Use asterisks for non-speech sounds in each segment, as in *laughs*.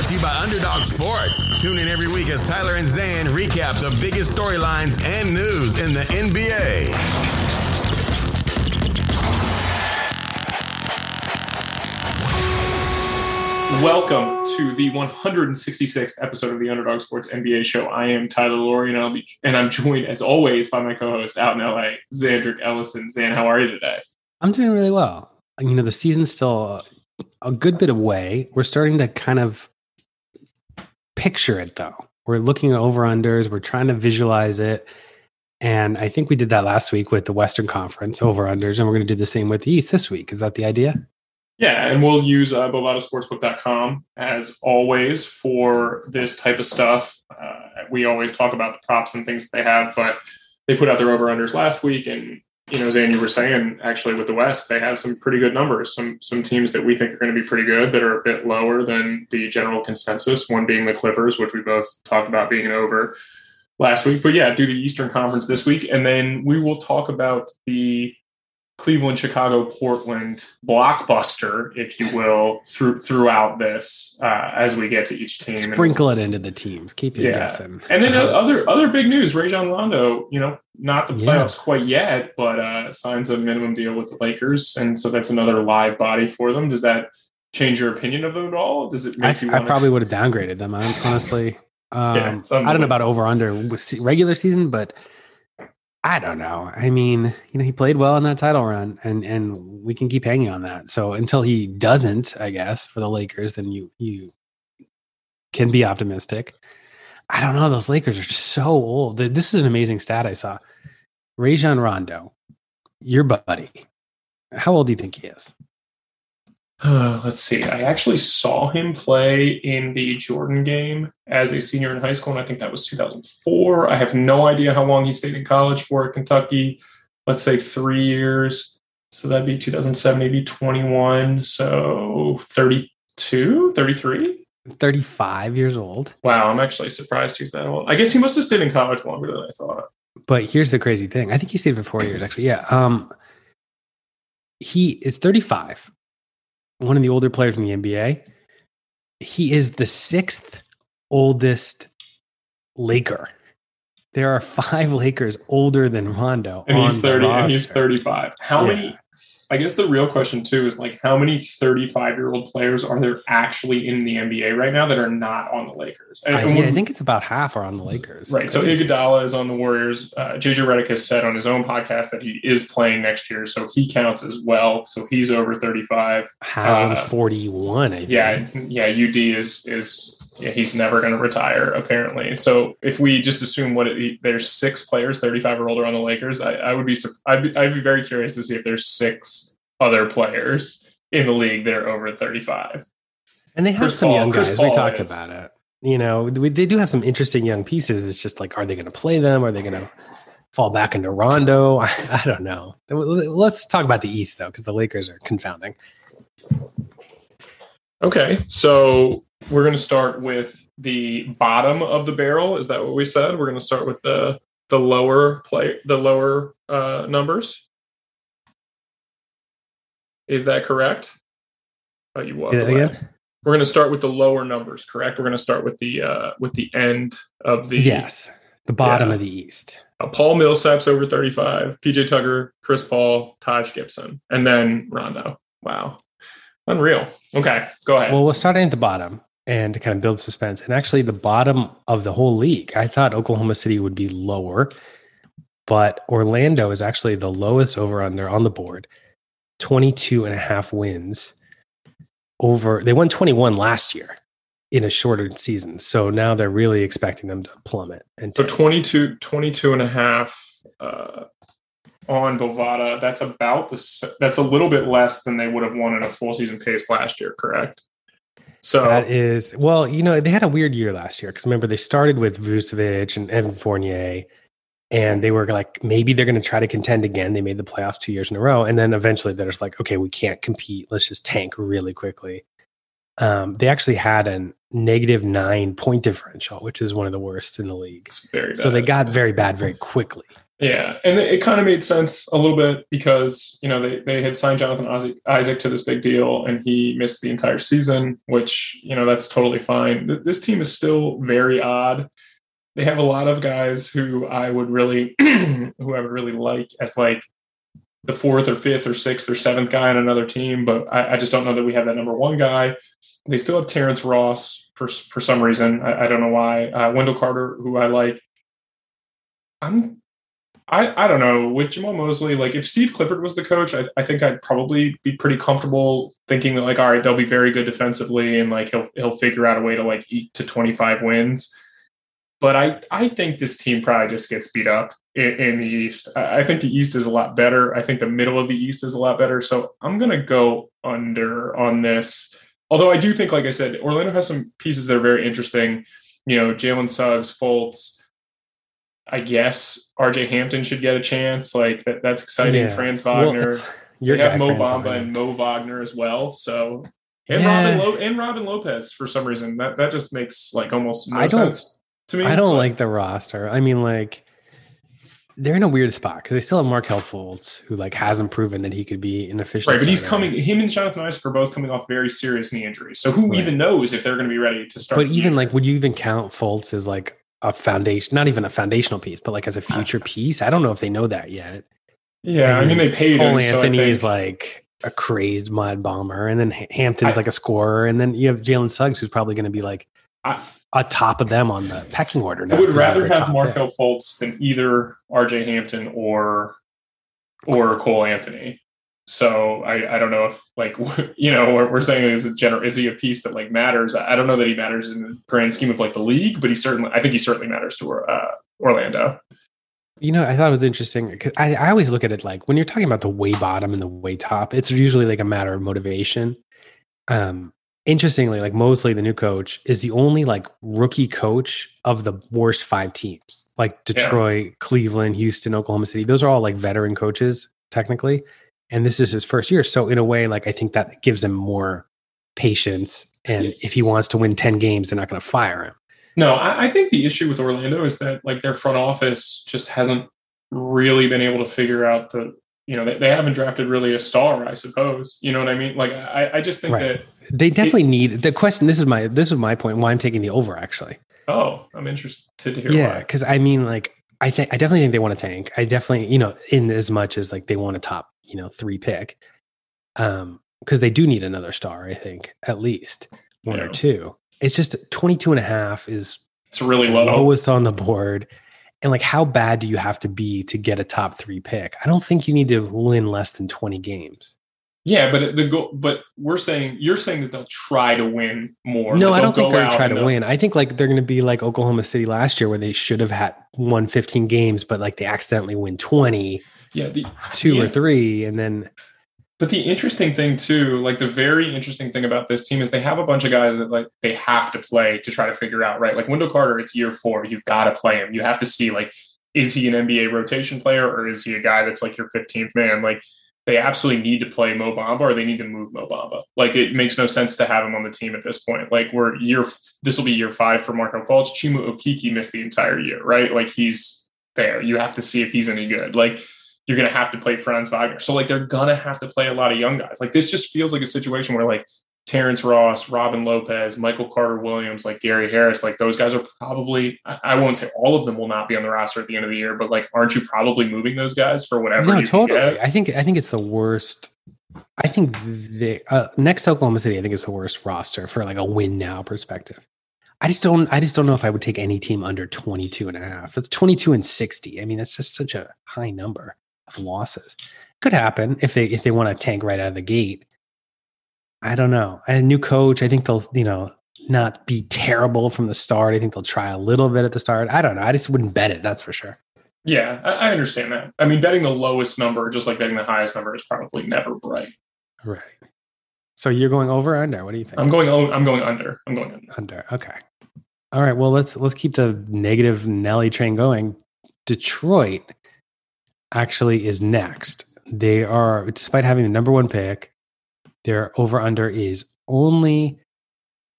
Brought to you by Underdog Sports. Tune in every week as Tyler and Zan recap the biggest storylines and news in the NBA. Welcome to the 166th episode of the Underdog Sports NBA Show. I am Tyler Laurie, and I'll be and I'm joined as always by my co-host out in LA, Zandrick Ellison. Zan, how are you today? I'm doing really well. You know, the season's still a good bit away. We're starting to kind of picture it though. We're looking at over unders, we're trying to visualize it. And I think we did that last week with the Western Conference over unders, and we're going to do the same with the East this week. Is that the idea? Yeah, and we'll use uh, bovadasportsbook.com as always for this type of stuff. Uh, we always talk about the props and things they have, but they put out their over unders last week, and you know, Zan, you were saying actually with the West, they have some pretty good numbers. Some some teams that we think are going to be pretty good that are a bit lower than the general consensus. One being the Clippers, which we both talked about being over last week. But yeah, do the Eastern Conference this week, and then we will talk about the Cleveland, Chicago, Portland blockbuster, if you will, through, throughout this uh, as we get to each team. Sprinkle and, it into the teams. Keep you yeah. guessing. And then other other big news: Rajon Rondo. You know, not the playoffs yeah. quite yet, but uh, signs a minimum deal with the Lakers, and so that's another live body for them. Does that change your opinion of them at all? Does it make I, you? I probably would have downgraded them. I honestly. Um, yeah, I don't know about over under regular season, but I don't know. I mean, you know, he played well in that title run, and and we can keep hanging on that. So until he doesn't, I guess for the Lakers, then you you can be optimistic. I don't know. Those Lakers are just so old. This is an amazing stat I saw. Rajon Rondo, your buddy. How old do you think he is? Uh, let's see. I actually saw him play in the Jordan game as a senior in high school, and I think that was 2004. I have no idea how long he stayed in college for at Kentucky. Let's say three years. So that'd be 2007, maybe 21. So 32, 33? 35 years old. Wow, I'm actually surprised he's that old. I guess he must have stayed in college longer than I thought. But here's the crazy thing. I think he stayed for four years, actually. Yeah. Um, he is 35 one of the older players in the NBA. He is the sixth oldest Laker. There are five *laughs* Lakers older than Rondo. And he's 30 and he's 35. How yeah. many I guess the real question too is like how many 35 year old players are there actually in the NBA right now that are not on the Lakers? And, I, yeah, I think it's about half are on the Lakers. Right. So Iguodala is on the Warriors. Uh, JJ Redick has said on his own podcast that he is playing next year, so he counts as well. So he's over 35. Haslem uh, 41. Yeah, yeah. UD is is yeah, he's never going to retire apparently. So if we just assume what it, there's six players, 35 or older on the Lakers, I, I would be, I'd be, I'd be very curious to see if there's six other players in the league that are over 35. And they have Chris some Paul, young guys. we talked is. about it. You know, we, they do have some interesting young pieces. It's just like, are they going to play them? Are they going to fall back into Rondo? *laughs* I, I don't know. Let's talk about the East though, because the Lakers are confounding. Okay, so we're going to start with the bottom of the barrel. Is that what we said? We're going to start with the the lower play, the lower uh, numbers. Is that correct? Oh, you walk. Again? We're going to start with the lower numbers, correct? We're going to start with the uh, with the end of the yes, the bottom yeah. of the East. Uh, Paul Millsap's over thirty five. PJ Tucker, Chris Paul, Taj Gibson, and then Rondo. Wow, unreal. Okay, go ahead. Well, we'll start at the bottom and to kind of build suspense. And actually, the bottom of the whole league, I thought Oklahoma City would be lower, but Orlando is actually the lowest over under on the board 22 and a half wins over, they won 21 last year in a shorter season. So now they're really expecting them to plummet. And so 22, 22 and a half. Uh, on Bovada, that's about the that's a little bit less than they would have won in a full season pace last year, correct? So that is well, you know, they had a weird year last year because remember they started with Vucevic and Evan Fournier, and they were like, maybe they're going to try to contend again. They made the playoffs two years in a row, and then eventually they're just like, okay, we can't compete. Let's just tank really quickly. Um, they actually had a negative nine point differential, which is one of the worst in the league. So they got very bad very quickly. Yeah, and it kind of made sense a little bit because you know they they had signed Jonathan Isaac to this big deal, and he missed the entire season, which you know that's totally fine. This team is still very odd. They have a lot of guys who I would really, *clears throat* who I would really like as like the fourth or fifth or sixth or seventh guy on another team, but I, I just don't know that we have that number one guy. They still have Terrence Ross for for some reason. I, I don't know why. Uh, Wendell Carter, who I like. I'm I, I don't know with Jamahl Mosley. Like if Steve Clifford was the coach, I, I think I'd probably be pretty comfortable thinking that like, all right, they'll be very good defensively and like he'll he'll figure out a way to like eat to 25 wins. But I I think this team probably just gets beat up in, in the East. I, I think the East is a lot better. I think the middle of the East is a lot better. So I'm gonna go under on this. Although I do think, like I said, Orlando has some pieces that are very interesting. You know, Jalen Suggs, Fultz. I guess RJ Hampton should get a chance. Like that, that's exciting. Yeah. Franz Wagner. Well, you have Mo Franz Bamba Wagner. and Mo Wagner as well. So and yeah. Robin Lo- and Robin Lopez for some reason that that just makes like almost no I don't, sense to me. I don't but. like the roster. I mean, like they're in a weird spot because they still have Markelle Fultz, who like hasn't proven that he could be an official. Right, but he's coming. Him and Jonathan Isaac are both coming off very serious knee injuries. So who right. even knows if they're going to be ready to start? But even year? like, would you even count Fultz as like a foundation, not even a foundational piece, but like as a future *laughs* piece. I don't know if they know that yet. Yeah, and I mean they paid Cole him, Anthony so is like a crazed mud bomber, and then Hampton's I, like a scorer, and then you have Jalen Suggs, who's probably going to be like I, a top of them on the pecking order. Now, I would rather have Markelle Fultz than either RJ Hampton or or Cole Anthony. So I, I don't know if like *laughs* you know we're, we're saying is a general is he a piece that like matters? I don't know that he matters in the grand scheme of like the league, but he certainly I think he certainly matters to uh, Orlando. You know, I thought it was interesting because I, I always look at it like when you're talking about the way bottom and the way top, it's usually like a matter of motivation. Um, interestingly, like Mosley, the new coach, is the only like rookie coach of the worst five teams, like Detroit, yeah. Cleveland, Houston, Oklahoma City. Those are all like veteran coaches, technically and this is his first year. So in a way, like I think that gives him more patience. And if he wants to win 10 games, they're not going to fire him. No, I, I, think the issue with Orlando is that like their front office just hasn't really been able to figure out the, you know, they, they haven't drafted really a star, I suppose. You know what I mean? Like I, I just think right. that they definitely it, need the question. This is my, this is my point why I'm taking the over actually. Oh, I'm interested to hear. Yeah. Cause I mean, like, I think I definitely think they want to tank. I definitely, you know, in as much as like they want a top you know three pick um because they do need another star i think at least one yeah. or two. It's just 22 and a half is it's really low. lowest on the board and like how bad do you have to be to get a top three pick? I don't think you need to win less than 20 games yeah, but the goal, but we're saying you're saying that they'll try to win more. No, I don't think they're trying to win. I think like they're going to be like Oklahoma City last year, where they should have had won 15 games, but like they accidentally win 20, yeah the, two the, or three and then but the interesting thing too like the very interesting thing about this team is they have a bunch of guys that like they have to play to try to figure out right? Like wendell carter it's year four. You've got to play him. You have to see like is he an nba rotation player or is he a guy that's like your 15th man? Like they absolutely need to play Mo Bamba or they need to move Mo Bamba. Like it makes no sense to have him on the team at this point. Like we're year this will be year five for Marco Fultz. Chuma Okeke missed the entire year, right? Like he's there. You have to see if he's any good. Like you're to have to play Franz Wagner. So like they're to have to play a lot of young guys. Like this just feels like a situation where like Terrence Ross, Robin Lopez, Michael Carter Williams, like Gary Harris, like those guys are probably, I won't say all of them will not be on the roster at the end of the year, but like, aren't you probably moving those guys for whatever? No, totally. I think, I think it's the worst. I think the uh, next Oklahoma City, I think is the worst roster for like a win now perspective. I just don't, I just don't know if I would take any team under 22 and a half. It's 22 and 60. I mean, it's just such a high number of losses. Could happen if they if they want to tank right out of the gate. I don't know. A new coach, I think they'll you know not be terrible from the start. I think they'll try a little bit at the start. I don't know. I just wouldn't bet it. That's for sure. Yeah, I, understand that. I mean, betting the lowest number, just like betting the highest number, is probably never right. Right. So you're going over or under? What do you think? I'm going. I'm going under. I'm going under. Under. Okay. All right. Well, let's let's keep the negative Nelly train going Detroit actually is next. They are, despite having the number one pick, their over under is only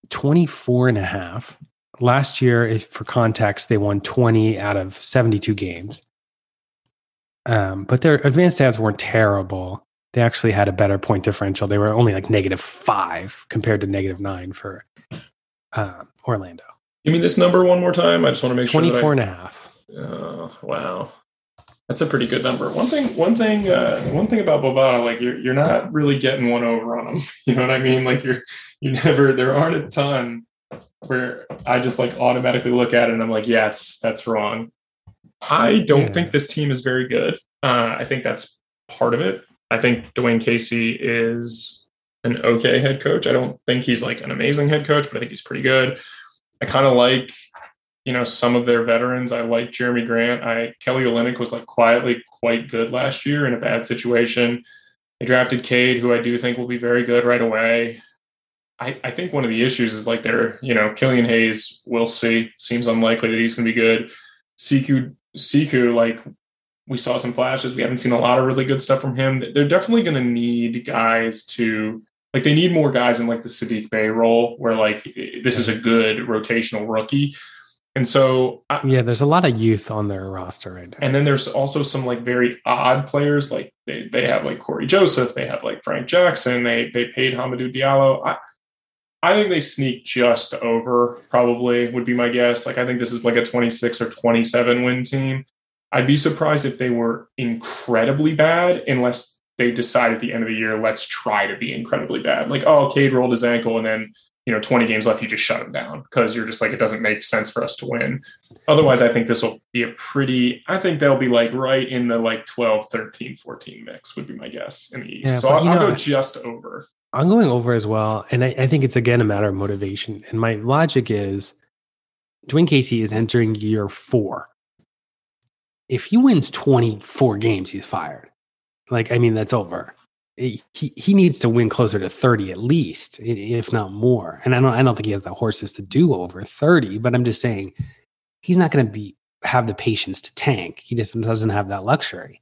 24 and a half. Last year, if, for context, they won 20 out of 72 games. Um, but their advanced stats weren't terrible. They actually had a better point differential. They were only like negative five compared to negative nine for uh, Orlando. Give me this number one more time. I just want to make 24 sure. 24 and a half. Oh, wow. That's a pretty good number. One thing, one thing, uh, one thing about Bovada, like you're you're not really getting one over on them. *laughs* You know what I mean? Like you're you never. There aren't a ton where I just like automatically look at it and I'm like, yes, that's wrong. I don't yeah. think this team is very good. Uh, I think that's part of it. I think Dwayne Casey is an okay head coach. I don't think he's like an amazing head coach, but I think he's pretty good. I kind of like, you know, some of their veterans. I like Jerami Grant. I Kelly Olynyk was like quietly quite good last year in a bad situation. They drafted Cade, who I do think will be very good right away. I, I think one of the issues is like they're, you know, Killian Hayes, we'll see. Seems unlikely that he's going to be good. Sekou, Sekou, like we saw some flashes. We haven't seen a lot of really good stuff from him. They're definitely going to need guys to like they need more guys in like the Saddiq Bey role where like this is a good rotational rookie. And so uh, yeah, there's a lot of youth on their roster right now. And then there's also some like very odd players like they they have like Cory Joseph, they have like Frank Jackson, they they paid Hamidou Diallo. I, I think they sneak just over, probably would be my guess. Like, I think this is like a 26 or 27 win team. I'd be surprised if they were incredibly bad unless they decide at the end of the year, let's try to be incredibly bad. Like, oh, Cade rolled his ankle and then, you know, 20 games left, you just shut him down because you're just like, it doesn't make sense for us to win. Otherwise, I think this will be a pretty, I think they'll be like right in the like 12, 13, 14 mix would be my guess in the East. Yeah, so I'll, I'll go just over. I'm going over as well. And I, I, think it's again a matter of motivation. And my logic is Dwayne Casey is entering year four. If he wins 24 games, he's fired. Like, I mean, that's over. He, he needs to win closer to 30 at least, if not more. And I don't I don't think he has the horses to do over 30, but I'm just saying he's not going to be have the patience to tank. He just doesn't have that luxury.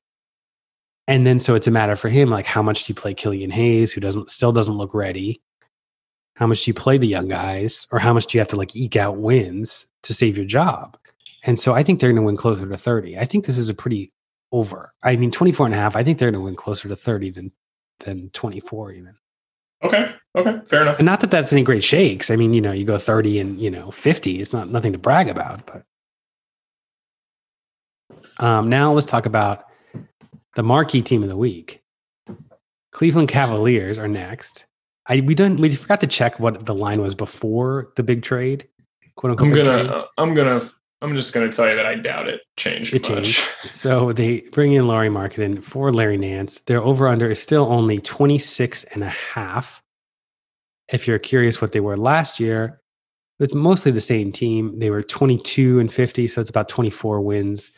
And then so it's a matter for him, like how much do you play Killian Hayes, who doesn't still doesn't look ready? How much do you play the young guys? Or how much do you have to like eke out wins to save your job? And so I think they're going to win closer to 30. I think this is a pretty over. I mean, 24 and a half, I think they're going to win closer to 30 than, than 24 even. Okay. Okay. Fair enough. And not that that's any great shakes. I mean, you know, you go 30 and, you know, 50. It's not nothing to brag about, but. Um, now let's talk about the marquee team of the week. Cleveland Cavaliers are next. I we didn't we forgot to check what the line was before the big trade. Quote unquote. I'm gonna trade. I'm gonna I'm just gonna tell you that I doubt it changed it much. Changed. *laughs* So they bring in Lauri Markkanen for Larry Nance. Their over under is still only 26 and a half. If you're curious what they were last year, with mostly the same team, they were 22 and 50, so it's about 24 wins.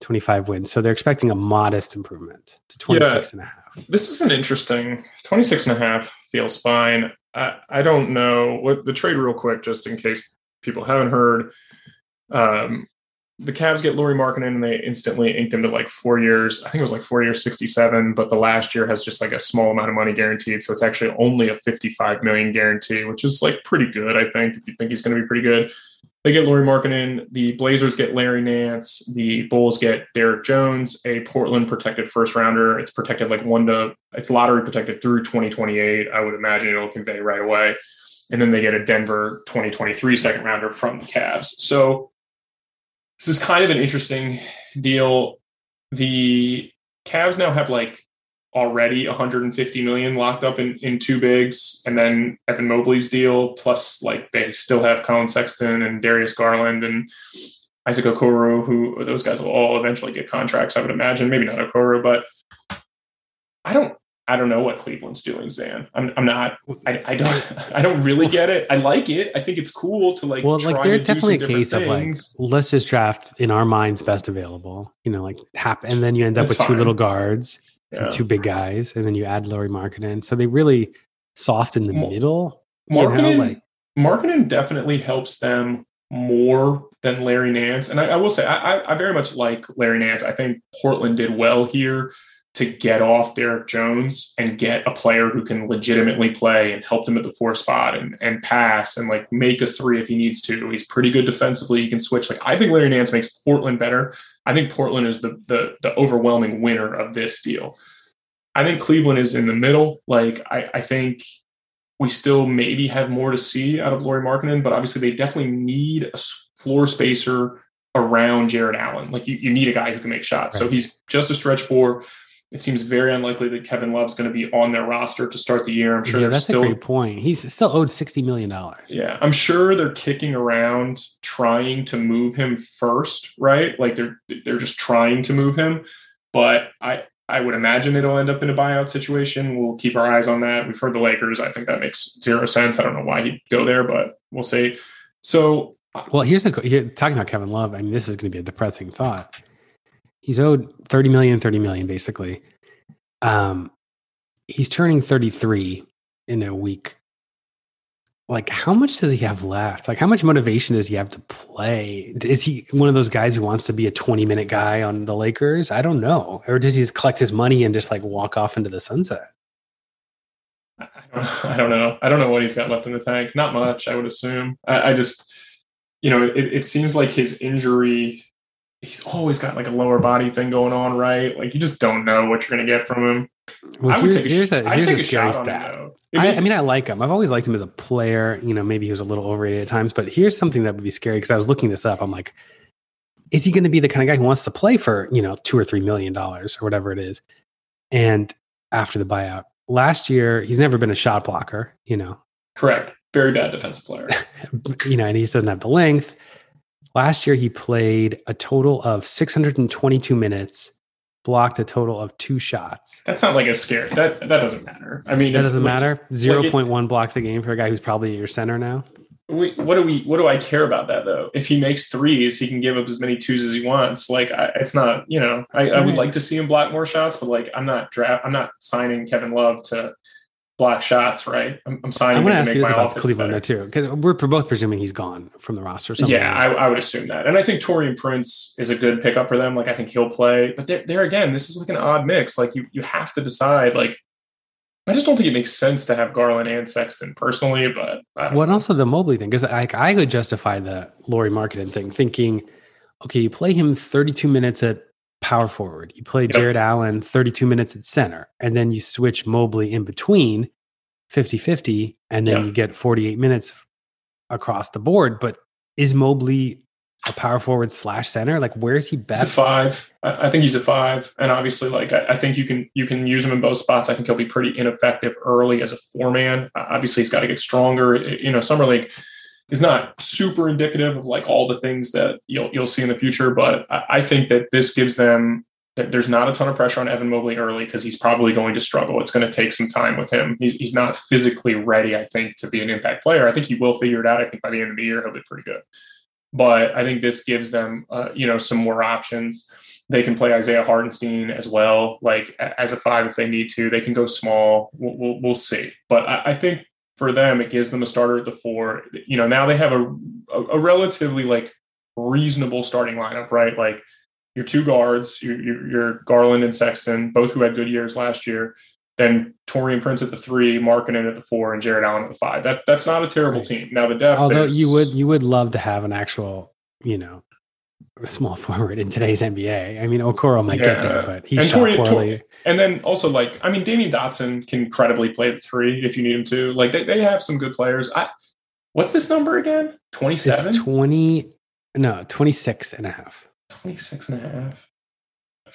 25 wins. So they're expecting a modest improvement to 26 yeah, and a half. This is an interesting 26 and a half feels fine. I, I don't know what the trade real quick, just in case people haven't heard. Um, the Cavs get Lauri Markkanen and they instantly inked him to like four years. I think it was like four years, 67, but the last year has just like a small amount of money guaranteed. So it's actually only a 55 million guarantee, which is like pretty good, I think, if you think he's going to be pretty good. They get Lauri Markkanen. The Blazers get Larry Nance. The Bulls get Derrick Jones, a Portland protected first rounder. It's protected like one to, it's lottery protected through 2028. I would imagine it'll convey right away. And then they get a Denver 2023 second rounder from the Cavs. So this is kind of an interesting deal. The Cavs now have like already 150 million locked up in, in two bigs, and then Evan Mobley's deal, plus like they still have Collin Sexton and Darius Garland and Isaac Okoro, who those guys will all eventually get contracts, I would imagine. Maybe not Okoro, but I don't I don't know what Cleveland's doing, Zan. I'm, I'm not. I, I don't. I don't really get it. I like it. I think it's cool to like. Well, like they're definitely a case things. of like let's just draft in our minds best available. You know, like tap, and then you end up That's with fine. two little guards, yeah. two big guys, and then you add Lauri Markkanen. So they really soft in the middle. Markkanen, you know, like Markkanen definitely helps them more than Larry Nance. And I, I will say, I, I, very much like Larry Nance. I think Portland did well here to get off Derrick Jones and get a player who can legitimately play and help them at the four spot and, and pass and like make a three if he needs to. He's pretty good defensively. He can switch. Like I think Larry Nance makes Portland better. I think Portland is the the, the overwhelming winner of this deal. I think Cleveland is in the middle. Like I, I think we still maybe have more to see out of Lauri Markkanen, but obviously they definitely need a floor spacer around Jarrett Allen. Like you, you need a guy who can make shots. Right. So he's just a stretch four. It seems very unlikely that Kevin Love's going to be on their roster to start the year. I'm sure yeah, that's still, a great point. He's still owed sixty million dollars. Yeah, I'm sure they're kicking around trying to move him first, right? Like they're they're just trying to move him. But I I would imagine it'll end up in a buyout situation. We'll keep our eyes on that. We've heard the Lakers. I think that makes zero sense. I don't know why he'd go there, but we'll see. So, uh, well, here's a here, talking about Kevin Love. I mean, this is going to be a depressing thought. He's owed 30 million, 30 million basically. Um, he's turning 33 in a week. Like how much does he have left? Like how much motivation does he have to play? Is he one of those guys who wants to be a 20 minute guy on the lakers? I don't know. Or does he just collect his money and just like walk off into the sunset? I don't, I don't know. I don't know what he's got left in the tank. Not much i would assume. I, I just you know it, it seems like his injury he's always got like a lower body thing going on right like you just don't know what you're going to get from him well, I would take a, here's a, here's a, a scary stat. I, I, mean, I like him. I've always liked him as a player. You know, maybe he was a little overrated at times, but here's something that would be scary because I was looking this up. I'm like, is he going to be the kind of guy who wants to play for you know two or three million dollars or whatever it is? And after the buyout, last year he's never been a shot blocker. You know, correct. Very bad defensive player. *laughs* you know, and he doesn't have the length. Last year he played a total of 622 minutes blocked a total of two shots. That's not like a scare. That that doesn't matter. I mean, that doesn't like, matter. Zero point one blocks a game for a guy who's probably your center now. We, what do we? What do I care about that though? If he makes threes, he can give up as many twos as he wants. Like I, it's not. You know, I, I would like to see him block more shots, but like I'm not draft. I'm not signing Kevin Love to block shots, right? I'm, I'm signing. I want to ask you this about Cleveland though too, because we're both presuming he's gone from the roster. Yeah, I, I, would assume that, and I think Taurean Prince is a good pickup for them. Like I think he'll play, but there, there again, this is like an odd mix. Like you, you have to decide. Like I just don't think it makes sense to have Garland and Sexton personally, but well, and also the Mobley thing because I, I could justify the Lauri Markkanen thing, thinking, okay, you play him 32 minutes at power forward. You play yep. Jarrett Allen 32 minutes at center, and then you switch Mobley in between 50 50, and then yep. you get 48 minutes across the board. But is Mobley a power forward slash center? Like, where is he best? He's a five. I think he's a five, and obviously, like I, I, think you can you can use him in both spots. I think he'll be pretty ineffective early as a four man. Uh, obviously, he's got to get stronger. You know, summer league is not super indicative of like all the things that you'll you'll see in the future. But I, think that this gives them that there's not a ton of pressure on Evan Mobley early because he's probably going to struggle. It's going to take some time with him. He's, he's not physically ready, I think, to be an impact player. I think he will figure it out. I think by the end of the year he'll be pretty good. But I think this gives them, uh, you know, some more options. They can play Isaiah Hartenstein as well, like as a five if they need to. They can go small. We'll, we'll, we'll see. But I, I think for them, it gives them a starter at the four. You know, now they have a, a, relatively like reasonable starting lineup, right? Like your two guards, your, your, your, Garland and Sexton, both who had good years last year. Then Taurean Prince at the three, Markkanen at the four, and Jarrett Allen at the five. That that's not a terrible right. team. Now the depth. Although is, you would you would love to have an actual, you know, small *laughs* forward in today's NBA. I mean, Okoro might yeah. get there, but he shot poorly. and then also like, I mean, Damyean Dotson can credibly play the three if you need him to. Like they, they have some good players. I what's this number again? 27? 20 no, 26 and a half. 26 and a half.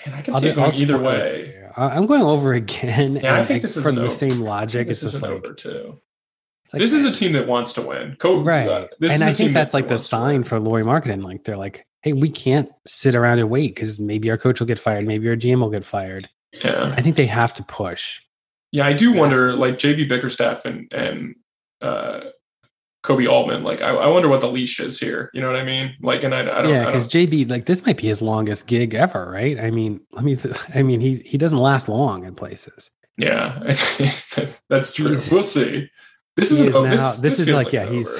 Man, I can see it going either way. I'm going over again. Yeah, I think this is from the same logic. It's just like over too. Like, this is a team that wants to win. Kobe, right. Uh, and I think that's like the sign for Lauri Markkanen. Like they're like, hey, we can't sit around and wait because maybe our coach will get fired, maybe our GM will get fired. Yeah. I think they have to push. Yeah, I do wonder, like JB Bickerstaff and and uh, Koby Altman. Like, I, I, wonder what the leash is here. You know what I mean? Like, and I, I don't. Know. Yeah, because JB, like, this might be his longest gig ever, right? I mean, let me. Th- *laughs* I mean, he he doesn't last long in places. Yeah, that's, *laughs* that's true. He's, we'll see. This is, now, this, this, this is like, like yeah, over. he's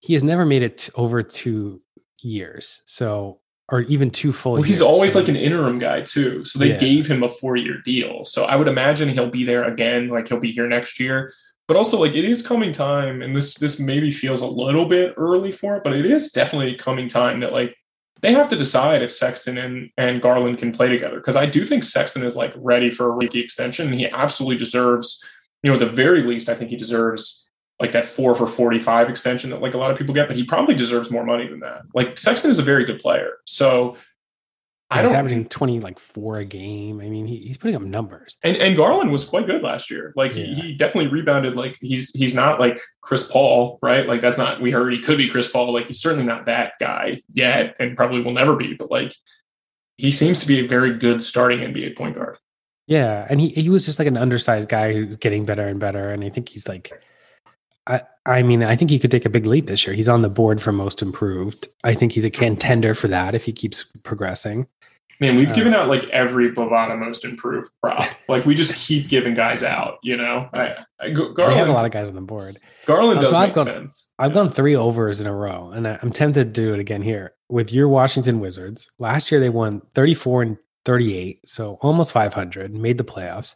he has never made it over two years. So or even two full well, he's always so. like an interim guy too. So they yeah. gave him a four year deal. So I would imagine he'll be there again, like he'll be here next year. But also like it is coming time, and this this maybe feels a little bit early for it, but it is definitely coming time that like they have to decide if Sexton and, and Garland can play together. Because I do think Sexton is like ready for a rookie extension, and he absolutely deserves, you know, at the very least, I think he deserves like that four for 45 extension that like a lot of people get, but he probably deserves more money than that. Like Sexton is a very good player. So I he's averaging 20 like four a game. I mean, he, he's putting up numbers. And, and Garland was quite good last year. Like yeah. he, he definitely rebounded. Like he's he's not like Chris Paul, right? Like that's not we heard he could be Chris Paul. Like he's certainly not that guy yet, and probably will never be. But like he seems to be a very good starting NBA point guard. Yeah, and he he was just like an undersized guy who's getting better and better. And I think he's like I, I mean, I think he could take a big leap this year. He's on the board for most improved. I think he's a contender for that if he keeps progressing. Man, we've uh, given out like every Bovada most improved prop. Like we just keep giving guys out. You know, I, I Garland, have a lot of guys on the board. Garland uh, does so make I've gone, sense. I've gone three overs in a row, and I'm tempted to do it again here with your Washington Wizards. Last year they won 34 and 38, so almost 500, made the playoffs.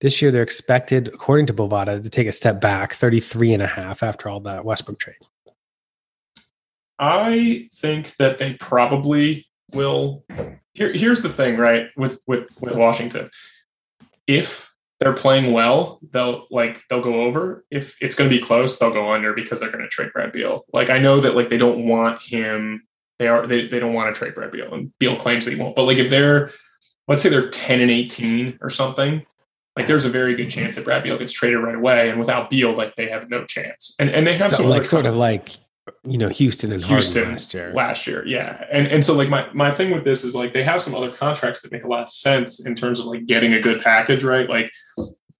This year, they're expected, according to Bovada, to take a step back 33 and a half after all that Westbrook trade. I think that they probably will. Here, here's the thing, right? With with with Washington, if they're playing well, they'll like they'll go over. If it's going to be close, they'll go under because they're going to trade Brad Beal. Like I know that like they don't want him. They are they, they don't want to trade Brad Beal, and Beal claims that he won't. But like if they're let's say they're 10 and 18 or something like there's a very good chance that Brad Beal gets traded right away, and without Beal, like they have no chance. And and they have so some like sort of like you know Houston and Houston Harden last year. Last year, yeah. And and so like my my thing with this is like they have some other contracts that make a lot of sense in terms of like getting a good package, right? Like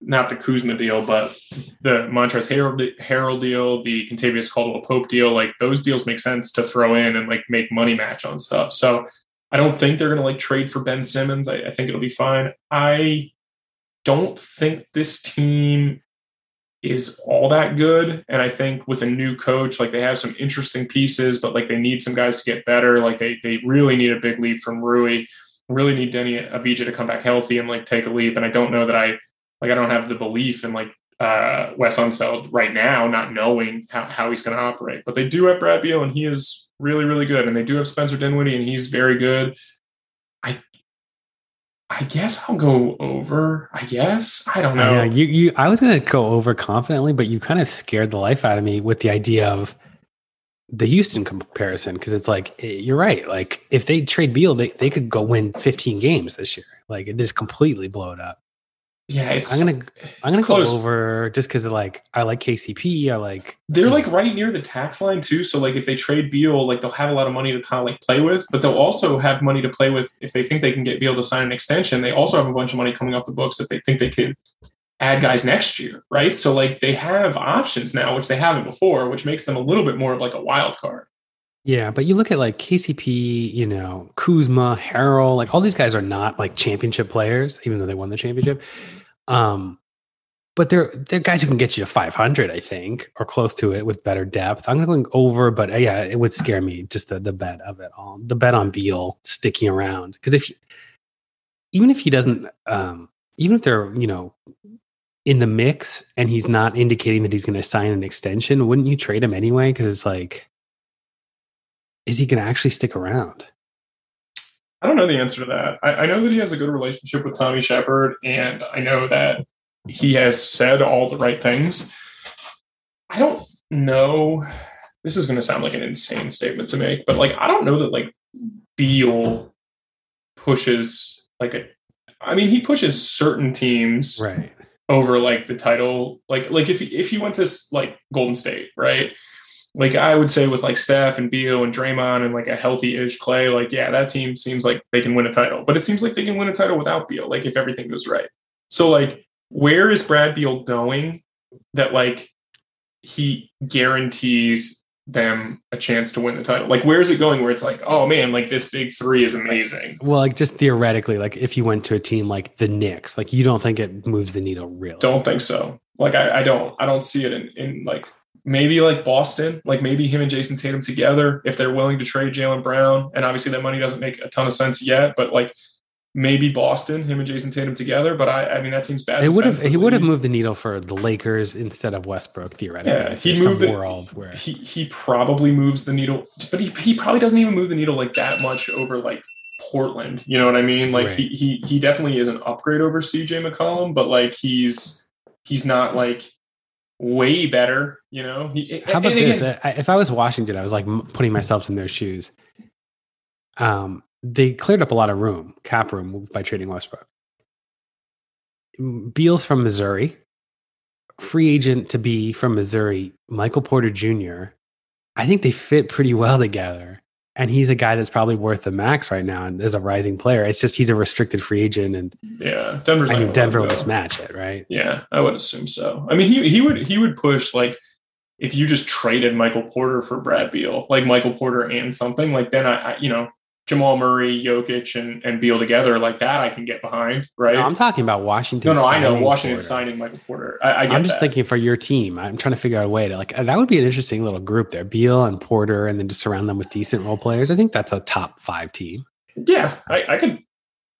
not the Kuzma deal, but the Montrezl Harrell, Harrell deal, the Kentavious Caldwell Pope deal, like those deals make sense to throw in and like make money match on stuff. So I don't think they're going to like trade for Ben Simmons. I, I think it'll be fine. I don't think this team is all that good. And I think with a new coach, like they have some interesting pieces, but like they need some guys to get better. Like they they really need a big leap from Rui. Really need Deni Avdija to come back healthy and like take a leap. And I don't know that I like I don't have the belief in like uh Wes Unseld right now, not knowing how, how he's going to operate. But they do have Brad Beal and he is really, really good. And they do have Spencer Dinwiddie and he's very good. I I guess I'll go over. I guess I don't know. I know. You, you. I was going to go over confidently, but you kind of scared the life out of me with the idea of the Houston comparison because it's like eh, you're right. Like if they trade Beal, they they could go win 15 games this year. Like it just completely blow it up. Yeah, it's. I'm gonna I'm gonna close. go over just because like I like KCP. I like. They're like right near the tax line too. So like if they trade Beal, like they'll have a lot of money to kind of like play with, but they'll also have money to play with if they think they can get Beal to sign an extension. They also have a bunch of money coming off the books that they think they could add guys next year, right? So like they have options now, which they haven't before, which makes them a little bit more of like a wild card. Yeah, but you look at like KCP, you know, Kuzma, Harrell, like all these guys are not like championship players, even though they won the championship. Um, but they're they're guys who can get you to 500, I think, or close to it with better depth. I'm going over, but uh, yeah, it would scare me just the the bet of it all, the bet on Beal sticking around because if even if he doesn't, um, even if they're you know in the mix and he's not indicating that he's going to sign an extension, wouldn't you trade him anyway? Because it's like, is he going to actually stick around? I don't know the answer to that. I, I know that he has a good relationship with Tommy Sheppard, and I know that he has said all the right things. I don't know. This is going to sound like an insane statement to make, but like I don't know that like Beal pushes like a. I mean, he pushes certain teams right over like the title. Like like if if he went to like Golden State, right? Like I would say with like Steph and Beal and Draymond and like a healthy-ish Clay, like yeah, that team seems like they can win a title. But it seems like they can win a title without Beal, like if everything goes right. So like, where is Brad Beal going that like he guarantees them a chance to win the title? Like, where is it going where it's like, oh man, like this big three is amazing? Well, like just theoretically, like if you went to a team like the Knicks, like you don't think it moves the needle really? Don't think so. Like I, I don't, I don't see it in, in like maybe like Boston, like maybe him and Jayson Tatum together if they're willing to trade Jaylen Brown. And obviously that money doesn't make a ton of sense yet, but like maybe Boston, him and Jayson Tatum together. But I, I mean, that seems bad. It would have he would have moved the needle for the Lakers instead of Westbrook theoretically. Yeah, he moved the world where he he probably moves the needle, but he he probably doesn't even move the needle like that much over like Portland. You know what I mean? Like right. he he he definitely is an upgrade over CJ McCollum, but like he's he's not like way better. You know. How about this? If I was Washington, I was like putting myself in their shoes. Um, they cleared up a lot of room, cap room, by trading Westbrook. Beal's from Missouri, free agent to be from Missouri, Michael Porter Jr. I think they fit pretty well together and he's a guy that's probably worth the max right now and as a rising player. It's just he's a restricted free agent, and yeah, Denver's. I mean, Denver will just match it, right? Yeah, I would assume so. I mean, he he would he would push like if you just traded Michael Porter for Brad Beal, like Michael Porter and something, like then I, I you know Jamal Murray, Jokic, and, and Beal together like that, I can get behind, right? No, I'm talking about Washington. No, no, I know Washington Porter. signing Michael Porter. I, I am just that. thinking for your team. I'm trying to figure out a way to like that would be an interesting little group there. Beal and Porter, and then just surround them with decent role players. I think that's a top five team. Yeah, I, I could.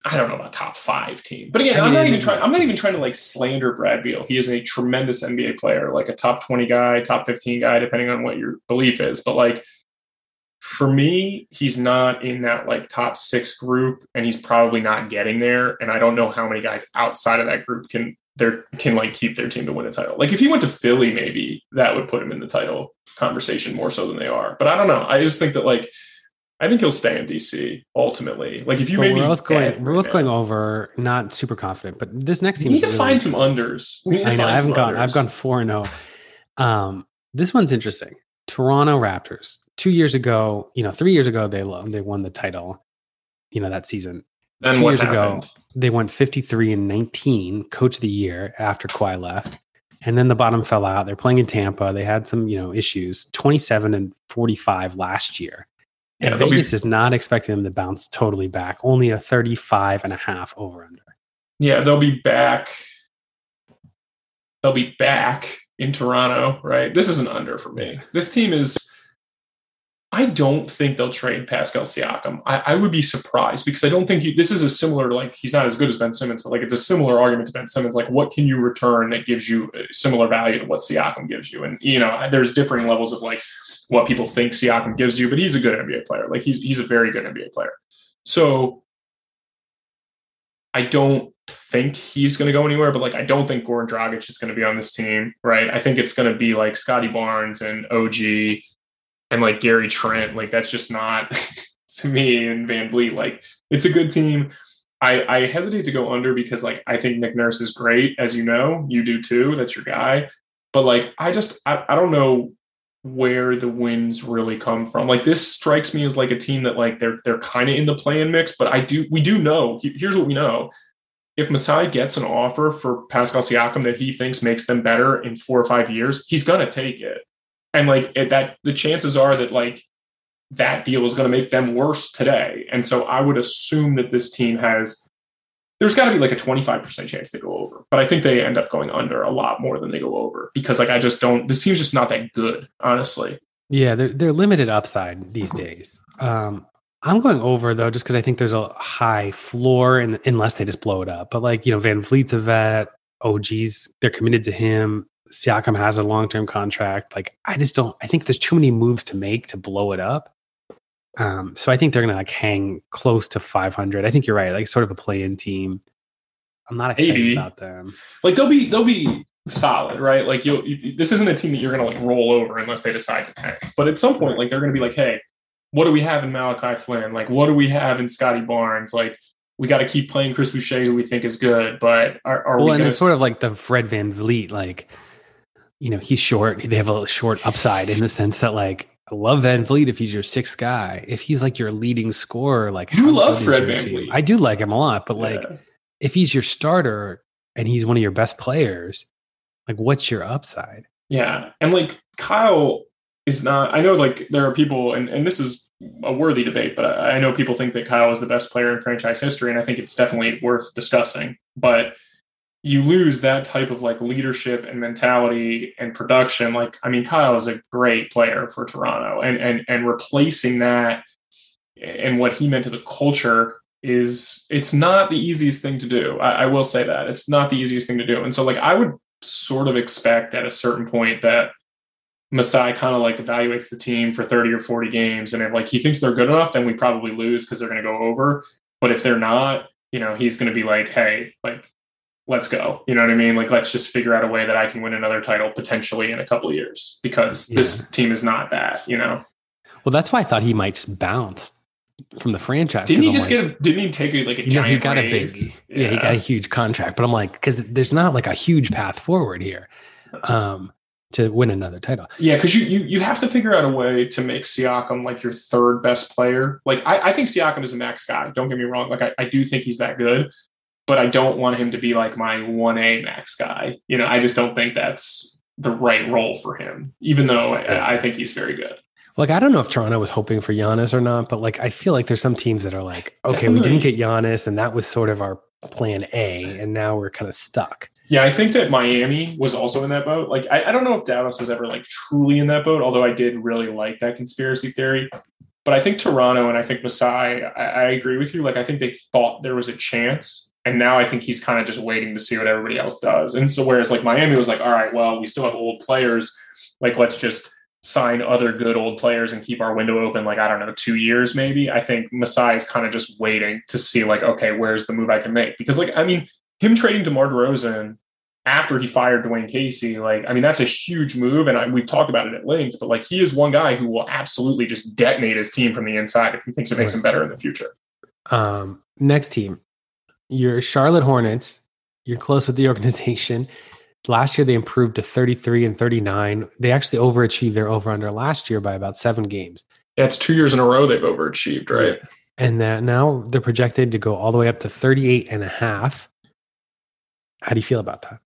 I don't know about top five team, but again, I am not even trying. I'm not even trying to like slander Brad Beal. He is a tremendous NBA player, like a top 20 guy, top 15 guy, depending on what your belief is. But like for me, he's not in that like top six group, and he's probably not getting there. And I don't know how many guys outside of that group can there can like keep their team to win a title. Like if he went to Philly, maybe that would put him in the title conversation more so than they are. But I don't know. I just think that like I think he'll stay in DC ultimately. Like if you so maybe we're both going, we're both going over, not super confident, but this next team. We need to really find some unders. I know. I haven't gone. Unders. I've gone four and zero. Oh. Um, this one's interesting. Toronto Raptors two years ago, you know, three years ago they they won the title, you know, that season. Then two years happened? ago they won 53 and 19, coach of the year after Kawhi left. And then the bottom fell out. They're playing in Tampa. They had some, you know, issues. 27 and 45 last year. And yeah, Vegas be, is not expecting them to bounce totally back. Only a 35 and a half over under. Yeah, they'll be back. They'll be back in Toronto, right? This is an under for me. This team is I don't think they'll trade Pascal Siakam. I, I would be surprised because I don't think he, this is a similar, like, he's not as good as Ben Simmons, but like it's a similar argument to Ben Simmons. Like, what can you return that gives you uh, similar value to what Siakam gives you? And, you know, there's differing levels of like what people think Siakam gives you, but he's a good NBA player. Like, he's, he's a very good NBA player. So I don't think he's going to go anywhere, but like, I don't think Goran Dragic is going to be on this team, right? I think it's going to be like Scotty Barnes and OG and like Gary Trent. Like that's just not *laughs* to me and VanVleet. Like it's a good team. I, I hesitate to go under because like I think Nick Nurse is great, as you know, you do too. That's your guy. But like I just I, I don't know where the wins really come from. Like this strikes me as like a team that like they're they're kind of in the play-in mix, but I do we do know. Here's what we know. If Masai gets an offer for Pascal Siakam that he thinks makes them better in four or five years, he's gonna take it and like it, that the chances are that like that deal is going to make them worse today. And so i would assume that this team has there's got to be like a 25% chance they go over. But i think they end up going under a lot more than they go over because like i just don't this team's just not that good honestly. Yeah they're, they're limited upside these days. Um i'm going over though just because i think there's a high floor and unless they just blow it up. But like you know VanVleet's a vet. Og's they're committed to him Siakam has a long term contract. Like, I just don't. I think there's too many moves to make to blow it up. Um, so I think they're gonna like hang close to 500. I think you're right. Like, sort of a play-in team. I'm not excited Maybe. about them. Like, they'll be they'll be solid, right? Like, you'll you, this isn't a team that you're gonna like roll over unless they decide to tank. But at some point, like, they're gonna be like, hey, what do we have in Malachi Flynn? Like, what do we have in Scottie Barnes? Like, we got to keep playing Chris Boucher, who we think is good, but are, are well, we? and it's sort of like the Fred VanVleet, like you know, he's short. They have a short upside in the sense that like I love VanVleet if he's your sixth guy. If he's like your leading scorer, like you love Fred VanVleet. I do like him a lot, but like if he's your starter and he's one of your best players, like what's your upside? Yeah. And like Kyle is not I know like there are people and, and this is a worthy debate, but I, I know people think that Kyle is the best player in franchise history, and I think it's definitely worth discussing. But you lose that type of like leadership and mentality and production. Like, I mean, Kyle is a great player for Toronto, and and and replacing that and what he meant to the culture is it's not the easiest thing to do. I, I will say that it's not the easiest thing to do. And so, like, I would sort of expect at a certain point that Masai kind of like evaluates the team for 30 or 40 games. And if like he thinks they're good enough, then we probably lose because they're going to go over. But if they're not, you know, he's going to be like, hey, like, let's go. You know what I mean? Like, let's just figure out a way that I can win another title potentially in a couple of years because yeah. this team is not that, you know? Well, that's why I thought he might bounce from the franchise. Didn't he just like, get? A, didn't he take like a you know, He got raise? a big. Yeah. yeah. he got a huge contract. But I'm like, because there's not like a huge path forward here. Um, to win another title. Yeah, because you, you you have to figure out a way to make Siakam like your third best player. Like I, I think Siakam is a max guy. Don't get me wrong. Like I, I do think he's that good, but I don't want him to be like my one A max guy. You know, I just don't think that's the right role for him. Even though I, I think he's very good. Like I don't know if Toronto was hoping for Giannis or not, but like I feel like there's some teams that are like, okay, Definitely. we didn't get Giannis, and that was sort of our plan A, and now we're kind of stuck. Yeah, I think that Miami was also in that boat. Like, I, I, don't know if Dallas was ever like truly in that boat, although I did really like that conspiracy theory. But I think Toronto and I think Masai, I, I agree with you. Like, I think they thought there was a chance. And now I think he's kind of just waiting to see what everybody else does. And so, whereas like Miami was like, all right, well, we still have old players. Like, let's just sign other good old players and keep our window open like i don't know two years maybe i think masai is kind of just waiting to see like okay where's the move i can make because like i mean him trading DeMar DeRozan after he fired Dwane Casey, like, I mean, that's a huge move. And I, we've talked about it at length, but like, he is one guy who will absolutely just detonate his team from the inside if he thinks it makes him better in the future. Um, next team, your Charlotte Hornets. You're close with the organization. *laughs* Last year, they improved to 33 and 39. They actually overachieved their over under last year by about seven games. That's two years in a row they've overachieved, right? And that now they're projected to go all the way up to 38 and a half. How do you feel about that?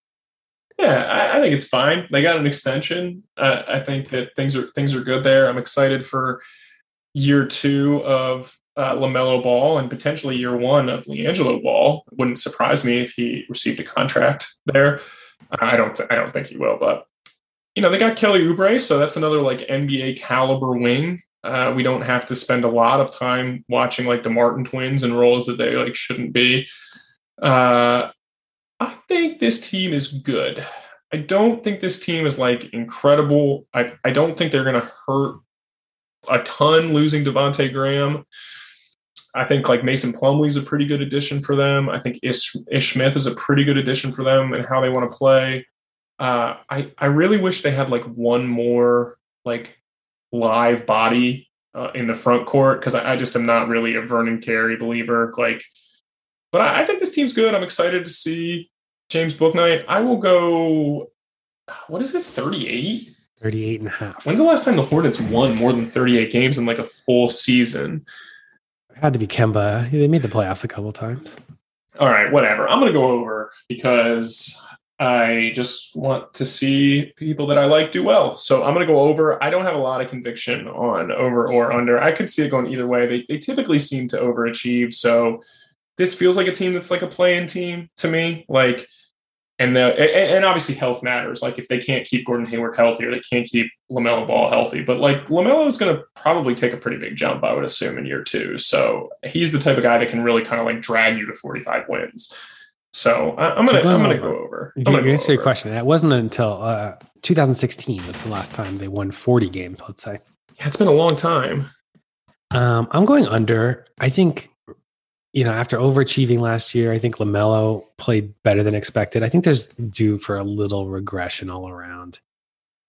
Yeah, I, I think it's fine. They got an extension. Uh, I think that things are things are good there. I'm excited for year two of uh, LaMelo Ball and potentially year one of LiAngelo Ball. It wouldn't surprise me if he received a contract there. I don't. Th- I don't think he will, but you know they got Kelly Oubre, so that's another like NBA caliber wing. Uh, we don't have to spend a lot of time watching like the Martin twins and roles that they like shouldn't be. Uh, I think this team is good. I don't think this team is like incredible. I, I don't think they're going to hurt a ton losing Devonte Graham. I think like Mason Plumlee is a pretty good addition for them. I think Ish, Ish Smith is a pretty good addition for them and how they want to play. Uh, I I really wish they had like one more like live body uh, in the front court because I, I, just am not really a Vernon Carey believer. Like, but I, I think this team's good. I'm excited to see James Bouknight. I will go. What is it? 38. 38 and a half. When's the last time the Hornets won more than 38 games in like a full season? Had to be Kemba. They made the playoffs a couple times. All right, whatever. I'm going to go over because I just want to see people that I like do well. So I'm going to go over. I don't have a lot of conviction on over or under. I could see it going either way. They, they typically seem to overachieve. So this feels like a team that's like a playing team to me. Like and the and obviously health matters. Like if they can't keep Gordon Hayward healthy or they can't keep Lamelo Ball healthy, but like Lamelo is going to probably take a pretty big jump, I would assume, in year two. So he's the type of guy that can really kind of like drag you to forty five wins. So I, am gonna so I'm gonna go over. To answer your question, it wasn't until uh, 2016 was the last time they won 40 games. Let's say. Yeah, it's been a long time. Um, I'm going under. I think you know, after overachieving last year, I think LaMelo played better than expected. I think there's due for a little regression all around.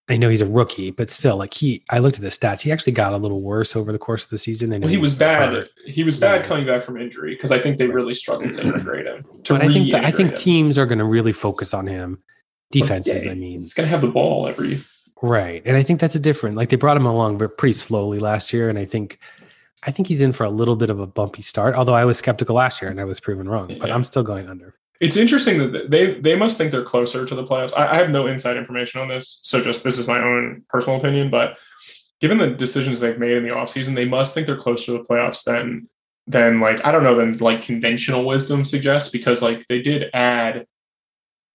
I know he's a rookie, but still, like he, I looked at the stats. He actually got a little worse over the course of the season. well, he was bad. Hurt. He was bad yeah. coming back from injury because I think they really struggled to integrate him. To but I think that, I think him. teams are going to really focus on him. Defenses, I mean, he's going to have the ball every right, and I think that's a different. Like they brought him along, but pretty slowly last year, and I think I think he's in for a little bit of a bumpy start. Although I was skeptical last year and I was proven wrong, but yeah. I'm still going under. It's interesting that they they must think they're closer to the playoffs. I, I have no inside information on this, so just this is my own personal opinion. But given the decisions they've made in the offseason, they must think they're closer to the playoffs than than like I don't know than like conventional wisdom suggests because like they did add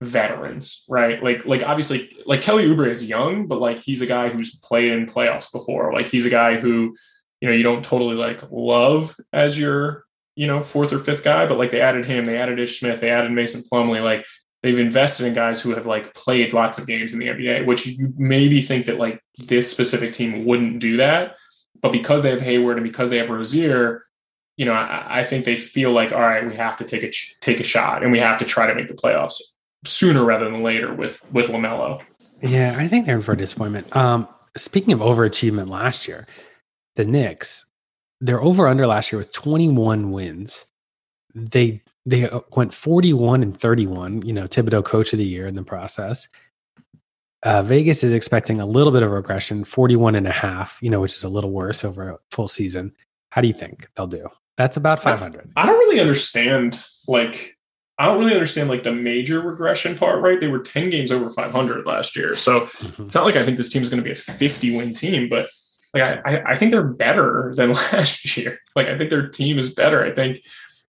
veterans, right? Like like obviously like Kelly Oubre is young, but like he's a guy who's played in playoffs before. Like he's a guy who you know you don't totally like love as your you know fourth or fifth guy, but like they added him, they added Ish Smith, they added Mason Plumlee. like they've invested in guys who have like played lots of games in the NBA, which you maybe think that like this specific team wouldn't do that, but because they have Hayward and because they have Rozier, you know, I, I think they feel like all right, we have to take a take a shot and we have to try to make the playoffs sooner rather than later with with Lamelo. Yeah, I think they're in for disappointment. Um, speaking of overachievement last year, the Knicks, their over under last year was 21 wins. They they uh, went 41 and 31, you know, Thibodeau coach of the year in the process. Uh, Vegas is expecting a little bit of regression, 41 and a half, you know, which is a little worse over a full season. How do you think they'll do? That's about 500. I don't really understand, like, I don't really understand like the major regression part, right? They were 10 games over 500 last year. So mm-hmm. it's not like I think this team is going to be a 50 win team, but like I, I think they're better than *laughs* last year. Like I think their team is better. I think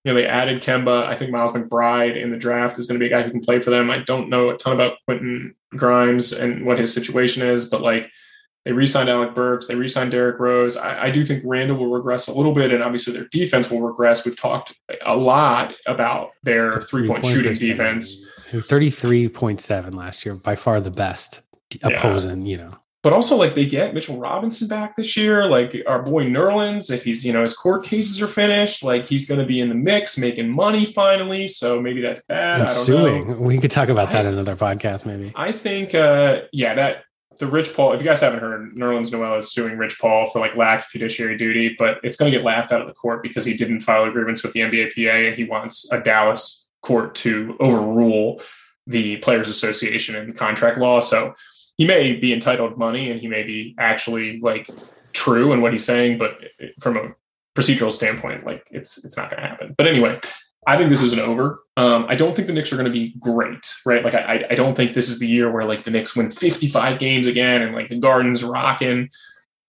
you know they added Kemba. I think Miles McBride in the draft is going to be a guy who can play for them. I don't know a ton about Quentin Grimes and what his situation is, but like they re-signed Alec Burks, they re-signed Derrick Rose. I, I do think Randle will regress a little bit, and obviously their defense will regress. We've talked a lot about their the three-point shooting defense. Thirty-three point seven last year, by far the best opposing. Yeah. You know, but also like they get Mitchell Robinson back this year. Like our boy Nerlens, if he's, you know, his court cases are finished, like he's going to be in the mix, making money finally. So maybe that's bad. I suing. know. We could talk about that in another podcast, maybe. I think, uh, yeah, that the Rich Paul, if you guys haven't heard, Nerlens Noel is suing Rich Paul for like lack of fiduciary duty, but it's going to get laughed out of the court because he didn't file a grievance with the NBAPA and he wants a Dallas court to overrule the Players Association and contract law. So he may be entitled money and he may be actually like true in what he's saying, but from a procedural standpoint, like it's it's not going to happen. But anyway, I think this is an over. Um, I don't think the Knicks are going to be great, right? Like I I don't think this is the year where like the Knicks win 55 games again and like the Garden's rocking.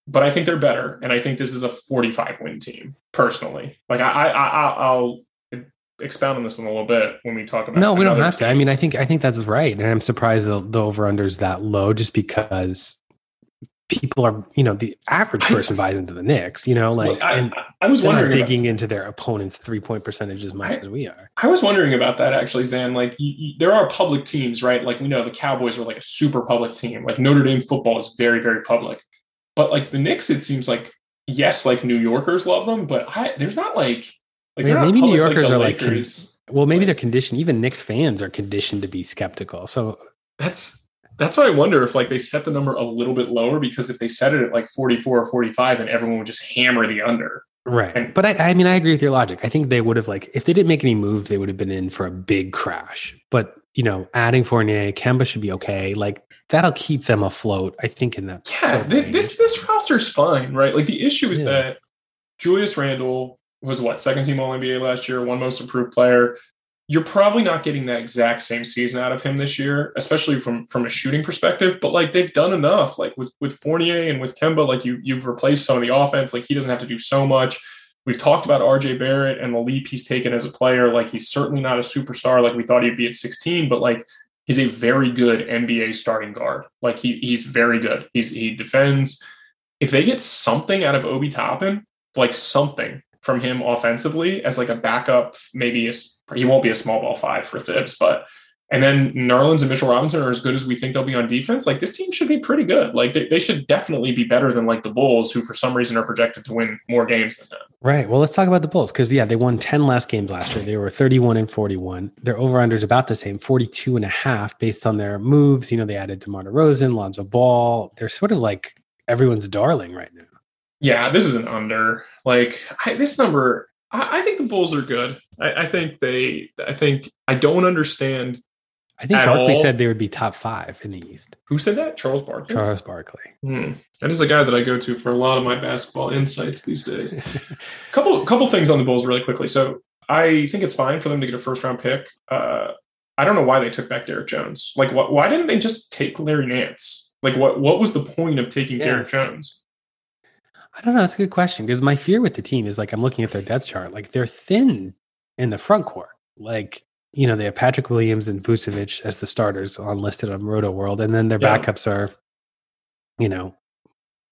But I think they're better, and I think this is a 45 win team personally. Like I I, I I'll expound on this in a little bit when we talk about. No, we don't have team. to. I mean, I think I think that's right, and I'm surprised the, the over under is that low, just because people are, you know, the average person buys into the Knicks. You know, like Look, I, and I was wondering digging about, into their opponent's three point percentage as much I, as we are. I was wondering about that actually, Zan. Like, you, you, there are public teams, right? Like we know the Cowboys are like a super public team. Like Notre Dame football is very very public, but like the Knicks, it seems like yes, like New Yorkers love them, but I, there's not like like yeah, maybe New Yorkers like are like well, maybe they're conditioned. Even Knicks fans are conditioned to be skeptical. So that's that's why I wonder if like they set the number a little bit lower because if they set it at like 44 or 45, then everyone would just hammer the under. Right. And, but I, I mean, I agree with your logic. I think they would have like if they didn't make any moves, they would have been in for a big crash. But you know, adding Fournier, Kemba should be okay. Like that'll keep them afloat. I think in that. Yeah, this, this this roster's fine, right? Like the issue is yeah. that Julius Randle, was what second team All NBA last year, one most improved player. You're probably not getting that exact same season out of him this year, especially from from a shooting perspective. But like they've done enough, like with with Fournier and with Kemba, like you you've replaced some of the offense. Like he doesn't have to do so much. We've talked about RJ Barrett and the leap he's taken as a player. Like he's certainly not a superstar like we thought he'd be at 16, but like he's a very good NBA starting guard. Like he, he's very good. He's he defends. If they get something out of Obi Toppin, like something, from him offensively as like a backup, maybe a, he won't be a small ball five for Thibs, but and then Nerlens and Mitchell Robinson are as good as we think they'll be on defense. Like this team should be pretty good. Like they, they should definitely be better than like the Bulls, who for some reason are projected to win more games than them. Right. Well, let's talk about the Bulls because yeah, they won 10 last games last year. They were 31 and 41. Their over under is about the same, 42 and a half based on their moves. You know, they added DeMar DeRozan, Lonzo Ball. They're sort of like everyone's darling right now. Yeah, this is an under. Like I, this number, I, I, think the Bulls are good. I, I, think they. I think I don't understand. I think Barkley all. said they would be top five in the East. Who said that? Charles Barkley. Charles Barkley. Hmm. That is the guy that I go to for a lot of my basketball insights these days. *laughs* couple couple things on the Bulls really quickly. So I think it's fine for them to get a first round pick. Uh, I don't know why they took back Derrick Jones. Like, what? Why didn't they just take Larry Nance? Like, what? What was the point of taking yeah. Derrick Jones? I don't know. That's a good question because my fear with the team is like I'm looking at their depth chart. Like they're thin in the front court. Like you know, they have Patrick Williams and Vucevic as the starters on listed on Rotoworld, and then their yeah. backups are, you know,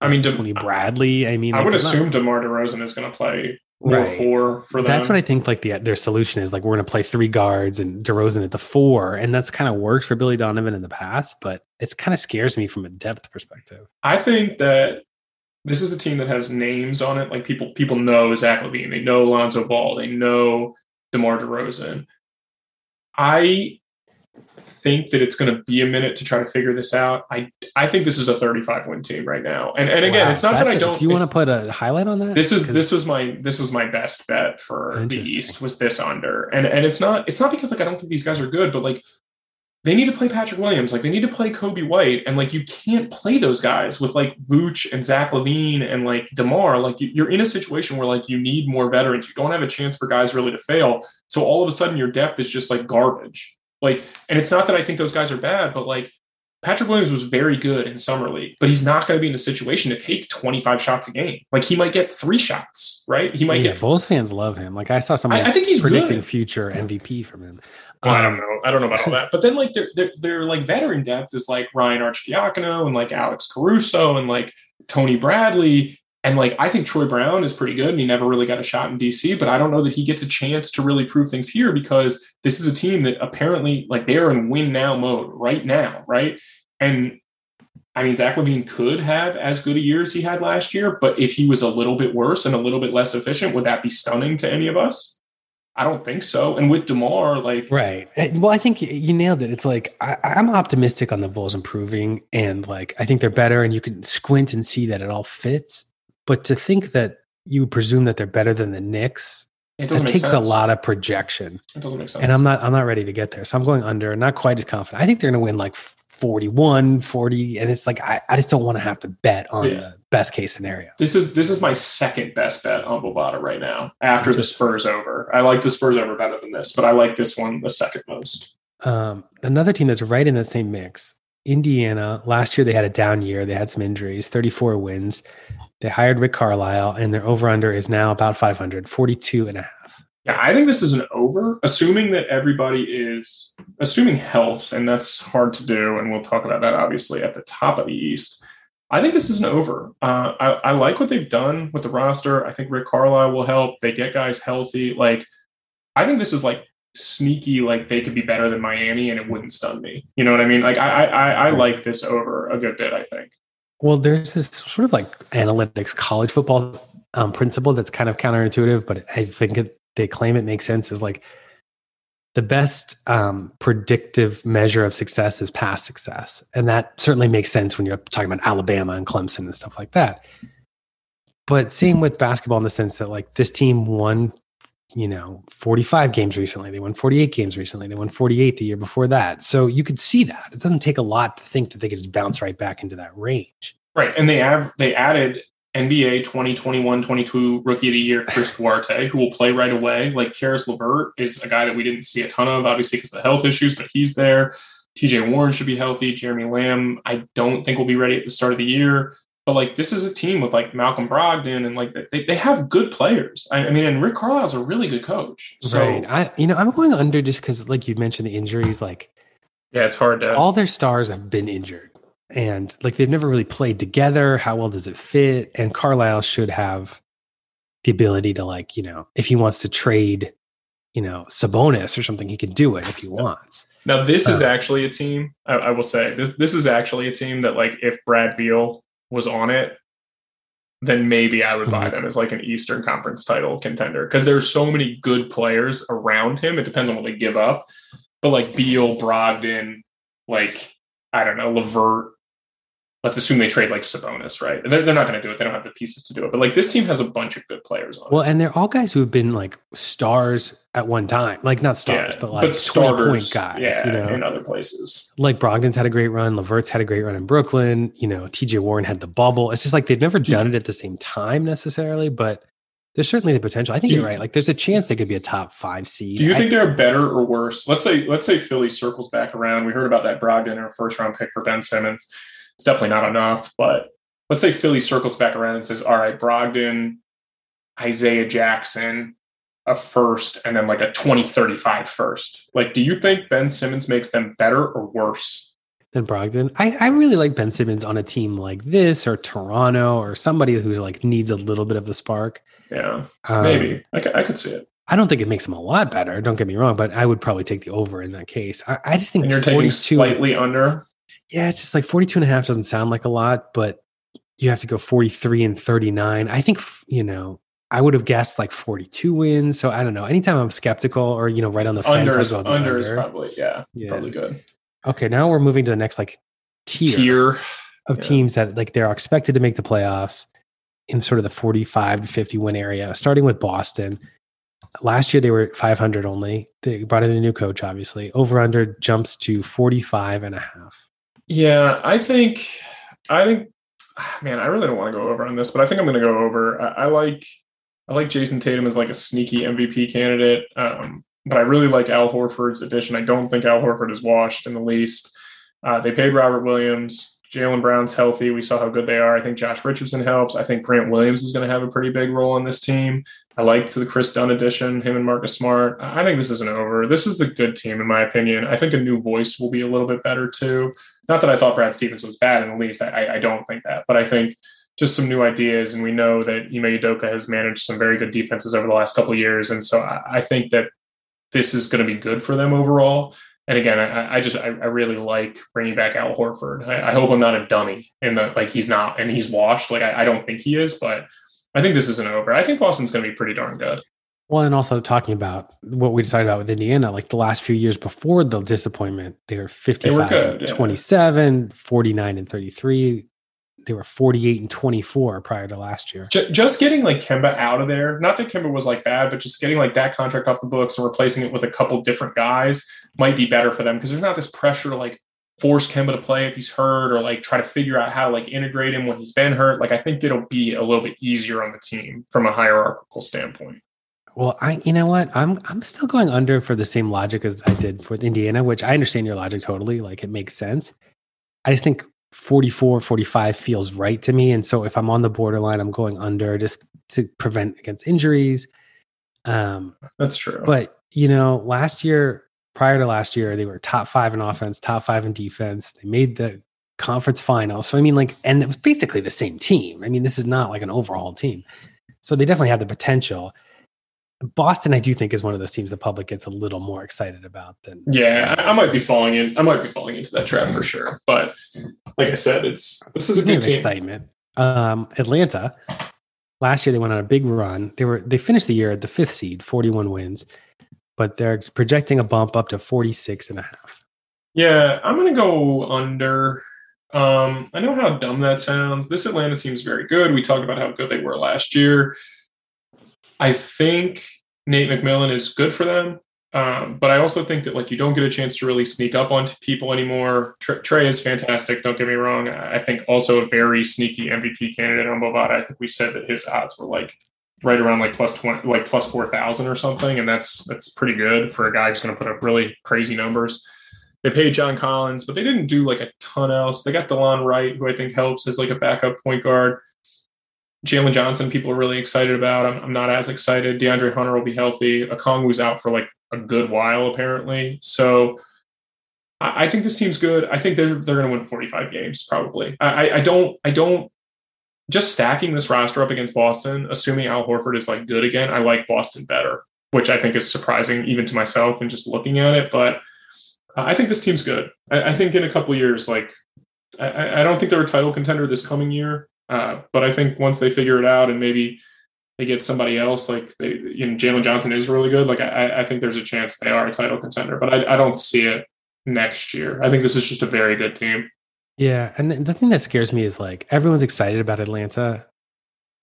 I mean, Tony Bradley. I mean, I like, would assume not, DeMar DeRozan is going to play right. four for them. That's what I think. Like the their solution is like we're going to play three guards and DeRozan at the four, and that's kind of worked for Billy Donovan in the past, but it's kind of scares me from a depth perspective. I think that this is a team that has names on it. Like people people know Zach LaVine, they know Lonzo Ball, they know DeMar DeRozan. I think that it's going to be a minute to try to figure this out. I I think this is a 35 win team right now. And and again, wow, it's not that I don't. do you want to put a highlight on that? This is this was my this was my best bet for the East was this under. And and it's not it's not because like I don't think these guys are good, but like they need to play Patrick Williams. Like they need to play Coby White. And like you can't play those guys with like Vooch and Zach LaVine and like DeMar. Like you're in a situation where like you need more veterans. You don't have a chance for guys really to fail. So all of a sudden your depth is just like garbage. Like, and it's not that I think those guys are bad, but like Patrick Williams was very good in summer league, but he's not going to be in a situation to take 25 shots a game. Like he might get three shots, right? He might yeah, get. Bulls fans love him. Like I saw somebody. I, I think he's predicting good. future MVP from him. Well, I don't know. I don't know about all that. But then like their their like veteran depth is like Ryan Arcidiacono and like Alex Caruso and like Tony Bradley. And like I think Troy Brown is pretty good and he never really got a shot in DC, but I don't know that he gets a chance to really prove things here because this is a team that apparently like they're in win now mode right now, right? And I mean Zach LaVine could have as good a year as he had last year, but if he was a little bit worse and a little bit less efficient, would that be stunning to any of us? I don't think so. And with Demar, like right. Eh, well, I think you nailed it. It's like I, am optimistic on the Bulls improving, and like I think they're better, and you can squint and see that it all fits. But to think that you presume that they're better than the Knicks, it takes sense. a lot of projection. It doesn't make sense. And I'm not I'm not ready to get there. So I'm going under, not quite as confident. I think they're gonna win like 41, 40. And it's like I, I just don't want to have to bet on yeah. the best case scenario. This is this is my second best bet on Bovada right now after the Spurs over. I like the Spurs over better than this, but I like this one the second most. Um, another team that's right in that same mix Indiana, last year they had a down year. They had some injuries, 34 wins. They hired Rick Carlisle, and their over under is now about 500, 42 and a half. Yeah, I think this is an over, assuming that everybody is assuming health, and that's hard to do. And we'll talk about that obviously at the top of the East. I think this is an over. Uh, I, I like what they've done with the roster. I think Rick Carlisle will help. They get guys healthy. Like, I think this is like sneaky like they could be better than Miami and it wouldn't stun me. You know what I mean? Like I I, I like this over a good bit. I think. Well, there's this sort of like analytics college football um, principle that's kind of counterintuitive, but I think it, they claim it makes sense. Is like the best um, predictive measure of success is past success, and that certainly makes sense when you're talking about Alabama and Clemson and stuff like that. But same with basketball in the sense that like this team won you know 45 games recently. They won 48 games recently. They won 48 the year before that. So you could see that. It doesn't take a lot to think that they could just bounce right back into that range. Right. And they have they added nba 2021 22 rookie of the year chris *laughs* duarte who will play right away like Caris LeVert is a guy that we didn't see a ton of obviously because of the health issues but he's there TJ Warren should be healthy. Jeremy Lamb, I don't think will be ready at the start of the year. But like this is a team with like Malcolm Brogdon and like they, they have good players. I, I mean, and Rick Carlisle's a really good coach. So right. I you know I'm going under just because like you mentioned the injuries. Like yeah, it's hard to all their stars have been injured. And like they've never really played together. How well does it fit? And Carlisle should have the ability to like, you know, if he wants to trade, you know, Sabonis or something, he can do it if he *laughs* wants. Now, this is uh, actually a team, I, I, will say, this, this is actually a team that, like, if Brad Beal was on it, then maybe I would buy mm-hmm. them as like an Eastern Conference title contender because there's so many good players around him. It depends on what they give up, but like Beal, Brogdon, like I don't know, LeVert, let's assume they trade like Sabonis, right? They're, they're not going to do it. They don't have the pieces to do it. But like this team has a bunch of good players on. Well, and they're all guys who have been like stars at one time, like not stars, yeah, but like but starters, point guys. Yeah, you know, in other places. Like Brogdon's had a great run. LeVert's had a great run in Brooklyn. You know, T.J. Warren had the bubble. It's just like they've never done it at the same time necessarily, but. There's certainly the potential. I think you're right. Like, there's a chance they could be a top five seed. Do you I, think they're better or worse? Let's say, let's say Philly circles back around. We heard about that Brogdon or first round pick for Ben Simmons it's definitely not enough, but let's say Philly circles back around and says, all right, Brogdon, Isaiah Jackson, a first and then like a 2035 first. Like, do you think Ben Simmons makes them better or worse? Than Brogdon. I, I really like Ben Simmons on a team like this or Toronto or somebody who like needs a little bit of a spark. Yeah, um, maybe I, I could see it. I don't think it makes them a lot better. Don't get me wrong, but I would probably take the over in that case. I, I just think and you're 42, taking slightly under. Yeah, it's just like 42 and a half doesn't sound like a lot, but you have to go 43 and 39. I think, you know, I would have guessed like 42 wins. So I don't know. Anytime I'm skeptical or, you know, right on the fence, under, is, under, under is probably, yeah, yeah, probably good. Okay. Now we're moving to the next like tier, tier. of yeah. teams that like they're expected to make the playoffs in sort of the 45 to 50 win area, starting with Boston. Last year they were 500 only. They brought in a new coach, obviously. Over under jumps to 45 and a half. Yeah, I think, I think, *sighs* man, I really don't want to go over on this, but I think I'm going to go over. I, I, like, I like Jayson Tatum as like a sneaky MVP candidate, um, but I really like Al Horford's addition. I don't think Al Horford is washed in the least. Uh, they paid Robert Williams. Jaylen Brown's healthy. We saw how good they are. I think Josh Richardson helps. I think Grant Williams is going to have a pretty big role on this team. I liked the Kris Dunn addition, him and Marcus Smart. I think this isn't over. This is a good team, in my opinion. I think a new voice will be a little bit better too. Not that I thought Brad Stevens was bad in the least. I, I don't think that, but I think just some new ideas. And we know that Ime Udoka has managed some very good defenses over the last couple years. And so I, I think that this is going to be good for them overall. And again, I, I just I, I, really like bringing back Al Horford. I, hope I'm not a dummy the like he's not and he's washed. Like I, don't think he is, but I think this isn't over. I think Boston's going to be pretty darn good. Well, and also talking about what we decided about with Indiana, like the last few years before the disappointment, they were 55, they were good, yeah. 27, 49 and 33 they were 48 and 24 prior to last year. Just getting like Kemba out of there, not that Kemba was like bad, but just getting like that contract off the books and replacing it with a couple different guys might be better for them because there's not this pressure to like force Kemba to play if he's hurt or like try to figure out how to like integrate him when he's been hurt. Like I think it'll be a little bit easier on the team from a hierarchical standpoint. Well, I you know what? I'm I'm still going under for the same logic as I did with Indiana, which I understand your logic totally. Like it makes sense. I just think 44, 45 feels right to me. And so if I'm on the borderline, I'm going under just to prevent against injuries. Um, That's true. But, you know, last year, prior to last year, they were top five in offense, top five in defense. They made the conference final. So, I mean, like, and it was basically the same team. I mean, this is not like an overall team. So they definitely have the potential. Boston, I do think is one of those teams the public gets a little more excited about than. Yeah, I, I, might be falling in. I might be falling into that trap for sure. But like I said, it's this is a good team. excitement. Um, Atlanta, last year they went on a big run. They were they finished the year at the fifth seed, forty one wins, but they're projecting a bump up to 46 and a half. Yeah, I'm going to go under. Um, I know how dumb that sounds. This Atlanta team is very good. We talked about how good they were last year. I think Nate McMillan is good for them. Um, but I also think that like you don't get a chance to really sneak up on people anymore. Trey is fantastic. Don't get me wrong. I think also a very sneaky MVP candidate on Bovada. I think we said that his odds were like right around like plus twenty, like plus four thousand or something, and that's that's pretty good for a guy who's going to put up really crazy numbers. They paid John Collins, but they didn't do like a ton else. They got Delon Wright, who I think helps as like a backup point guard. Jalen Johnson, people are really excited about. I'm, I'm, not as excited. DeAndre Hunter will be healthy. Okongwu's out for like a good while, apparently. So I, I think this team's good. I think they're they're going to win 45 games probably. I, I don't I don't just stacking this roster up against Boston, assuming Al Horford is like good again. I like Boston better, which I think is surprising even to myself and just looking at it. But I think this team's good. I, I think in a couple years, like I, I don't think they're a title contender this coming year. Uh, but I think once they figure it out and maybe they get somebody else, like they, you know, Jalen Johnson is really good. Like I, I think there's a chance they are a title contender, but I, I don't see it next year. I think this is just a very good team. Yeah, and the thing that scares me is like everyone's excited about Atlanta,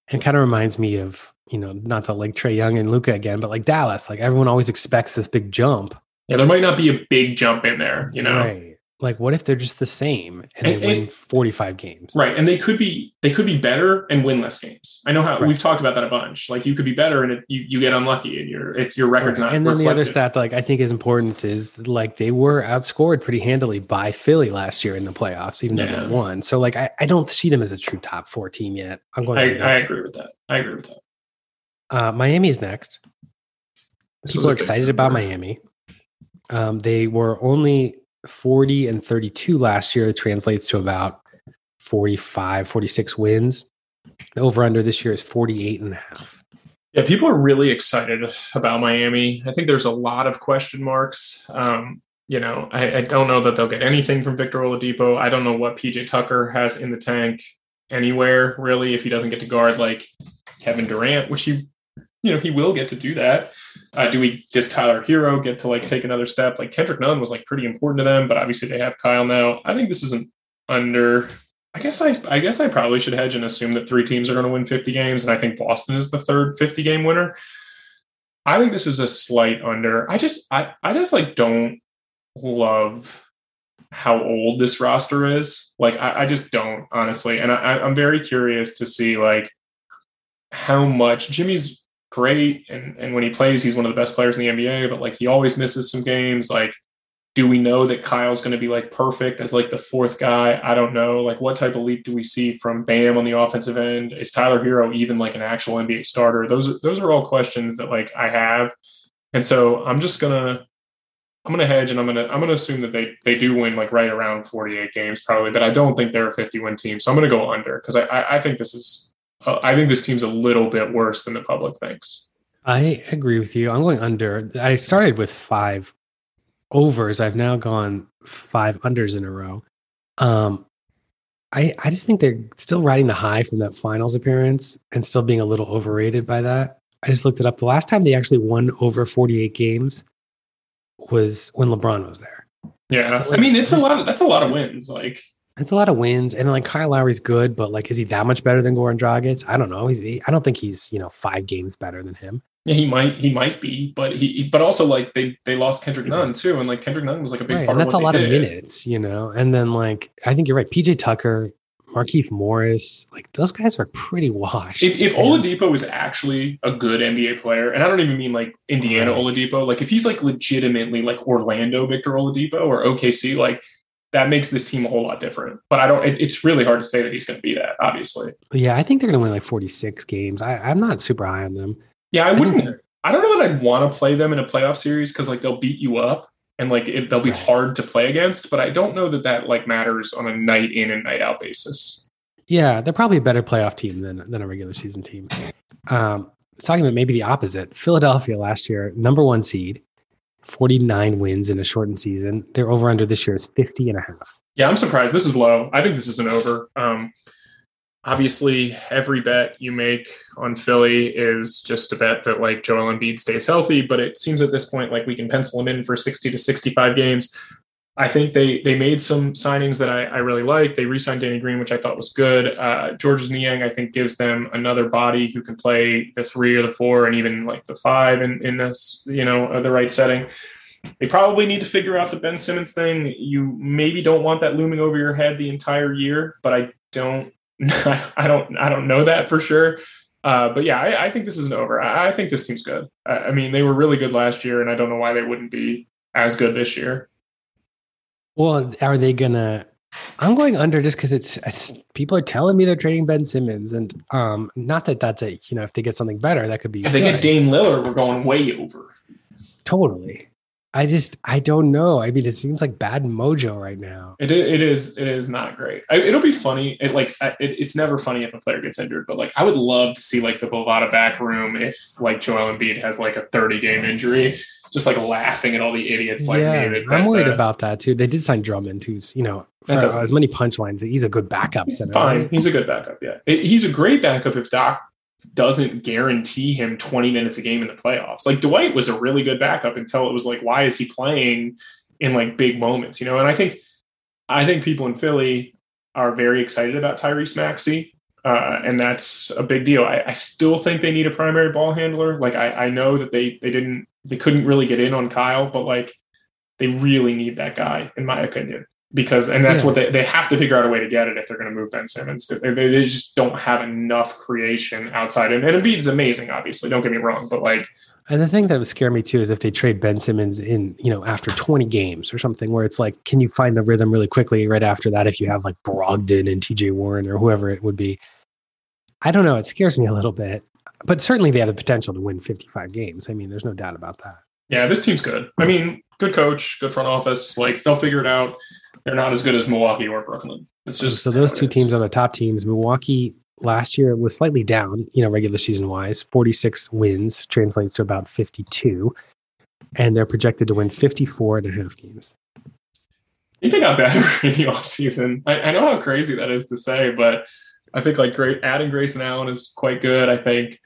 and kind of reminds me of you know not to like Trey Young and Luka again, but like Dallas. Like everyone always expects this big jump. Yeah, there might not be a big jump in there, you know. Right like what if they're just the same and, and they win and, 45 games right and they could be they could be better and win less games i know how right. we've talked about that a bunch like you could be better and it, you, you get unlucky and your it's your record's right. not and then reflected. the other stat like i think is important is like they were outscored pretty handily by philly last year in the playoffs even though yeah. they won so like I, I don't see them as a true top four team yet i'm going I, I agree with that i agree with that uh, miami is next People are excited about Miami. Um, they were only 40 and 32 last year. Translates to about 45, 46 wins. The over under this year is 48 and a half. Yeah, people are really excited about Miami. I think there's a lot of question marks. Um, you know, I, I, don't know that they'll get anything from Victor Oladipo. I don't know what PJ Tucker has in the tank anywhere, really, if he doesn't get to guard like Kevin Durant, which he, you know, he will get to do that. Uh, do we does Tyler Herro get to like take another step? Like Kendrick Nunn was like pretty important to them, but obviously they have Kyle now. I think this isn't under. I guess I I guess I probably should hedge and assume that three teams are going to win 50 games, and I think Boston is the third 50 game winner. I think this is a slight under. I just I I just like don't love how old this roster is. Like I, I just don't honestly, and I, I'm very curious to see like how much Jimmy's great and, and when he plays he's one of the best players in the nba but like he always misses some games like do we know that kyle's going to be like perfect as like the fourth guy? I don't know. Like what type of leap do we see from bam on the offensive end? Is tyler herro even like an actual nba starter? Those those are all questions that like i have. And so i'm just gonna i'm gonna hedge and i'm gonna i'm gonna assume that they they do win like right around 48 games probably but i don't think they're a 50 win team so i'm gonna go under because I, I i think this is I think this team's a little bit worse than the public thinks. I agree with you. I'm going under. I started with five overs. I've now gone five unders in a row. Um, I I just think they're still riding the high from that finals appearance and still being a little overrated by that. I just looked it up. The last time they actually won over 48 games was when LeBron was there. Yeah, so, I mean it's a lot. That's a lot of wins. Like it's a lot of wins, and like Kyle Lowry's good, but like, is he that much better than Goran Dragic? I don't know. He's he, I don't think he's you know five games better than him. Yeah, he might he might be, but he but also like they they lost Kendrick Nunn too, and like Kendrick Nunn was like a big right, part. And that's a lot did. of minutes, you know. And then like I think you're right, PJ Tucker, Markieff Morris, like those guys are pretty washed. If, if Oladipo is actually a good NBA player, and I don't even mean like Indiana right. Oladipo, like if he's like legitimately like Orlando Victor Oladipo or OKC, like that makes this team a whole lot different. But I don't. It, it's really hard to say that he's going to be that. Obviously. But yeah, I think they're going to win like 46 games. I, am not super high on them. Yeah, I, I wouldn't. I don't know that I'd want to play them in a playoff series because like they'll beat you up and like it, they'll be right. hard to play against. But I don't know that that like matters on a night in and night out basis. Yeah, they're probably a better playoff team than than a regular season team. Um, talking about maybe the opposite. Philadelphia last year, number one seed, 49 wins in a shortened season. Their over under this year is 50 and a half. Yeah, I'm surprised. This is low. I think this is an over. Um, obviously, every bet you make on Philly is just a bet that like Joel Embiid stays healthy, but it seems at this point like we can pencil him in for 60 to 65 games. I think they they made some signings that I, I really like. They re-signed Danny Green, which I thought was good. Uh, Georges Niang, I think, gives them another body who can play the three or the four and even like the five in, in this, you know, uh, the right setting. They probably need to figure out the Ben Simmons thing. You maybe don't want that looming over your head the entire year, but I don't, *laughs* I don't, I don't know that for sure. Uh, but yeah, I, I, think this is an over. I, I think this team's good. I, I mean, they were really good last year, and I don't know why they wouldn't be as good this year. Well, are they gonna? I'm going under just because it's, it's, people are telling me they're trading Ben Simmons, and um, not that that's a you know if they get something better that could be. If good. they get Dame Lillard, we're going way over. Totally. I just I don't know. I mean, it seems like bad mojo right now. It it is it is not great. I, it'll be funny. It like it, it's never funny if a player gets injured, but like I would love to see like the Bovada back room if like Joel Embiid has like a 30 game injury just like laughing at all the idiots like yeah, me. I'm worried about that too. They did sign Drummond, who's you know as many punchlines. He's a good backup. He's center, fine. Right? He's a good backup. Yeah, he's a great backup if Doc doesn't guarantee him 20 minutes a game in the playoffs. Like Dwight was a really good backup until it was like, why is he playing in like big moments? You know, and I think I think people in Philly are very excited about Tyrese Maxey. Uh, and that's a big deal. I, I, still think they need a primary ball handler. Like I, I know that they they didn't they couldn't really get in on Kyle, but like they really need that guy, in my opinion. Because and that's yeah. what they, they have to figure out a way to get it if they're going to move Ben Simmons. They, they just don't have enough creation outside him. And Embiid is amazing, obviously. Don't get me wrong, but like and the thing that would scare me too is if they trade Ben Simmons in, you know, after 20 games or something where it's like, can you find the rhythm really quickly right after that if you have like Brogdon and TJ Warren or whoever it would be? I don't know. It scares me a little bit. but certainly they have the potential to win 55 games. I mean, there's no doubt about that. Yeah, this team's good. I mean, good coach, good front office. Like they'll figure it out. They're not as good as Milwaukee or Brooklyn. It's just so those two teams are the top teams. Milwaukee last year was slightly down, you know, regular season wise. 46 wins translates to about 52. And they're projected to win 54 and a half games. I think they got better *laughs* in the offseason. I, I know how crazy that is to say, but I think like great adding Grayson Allen is quite good. I think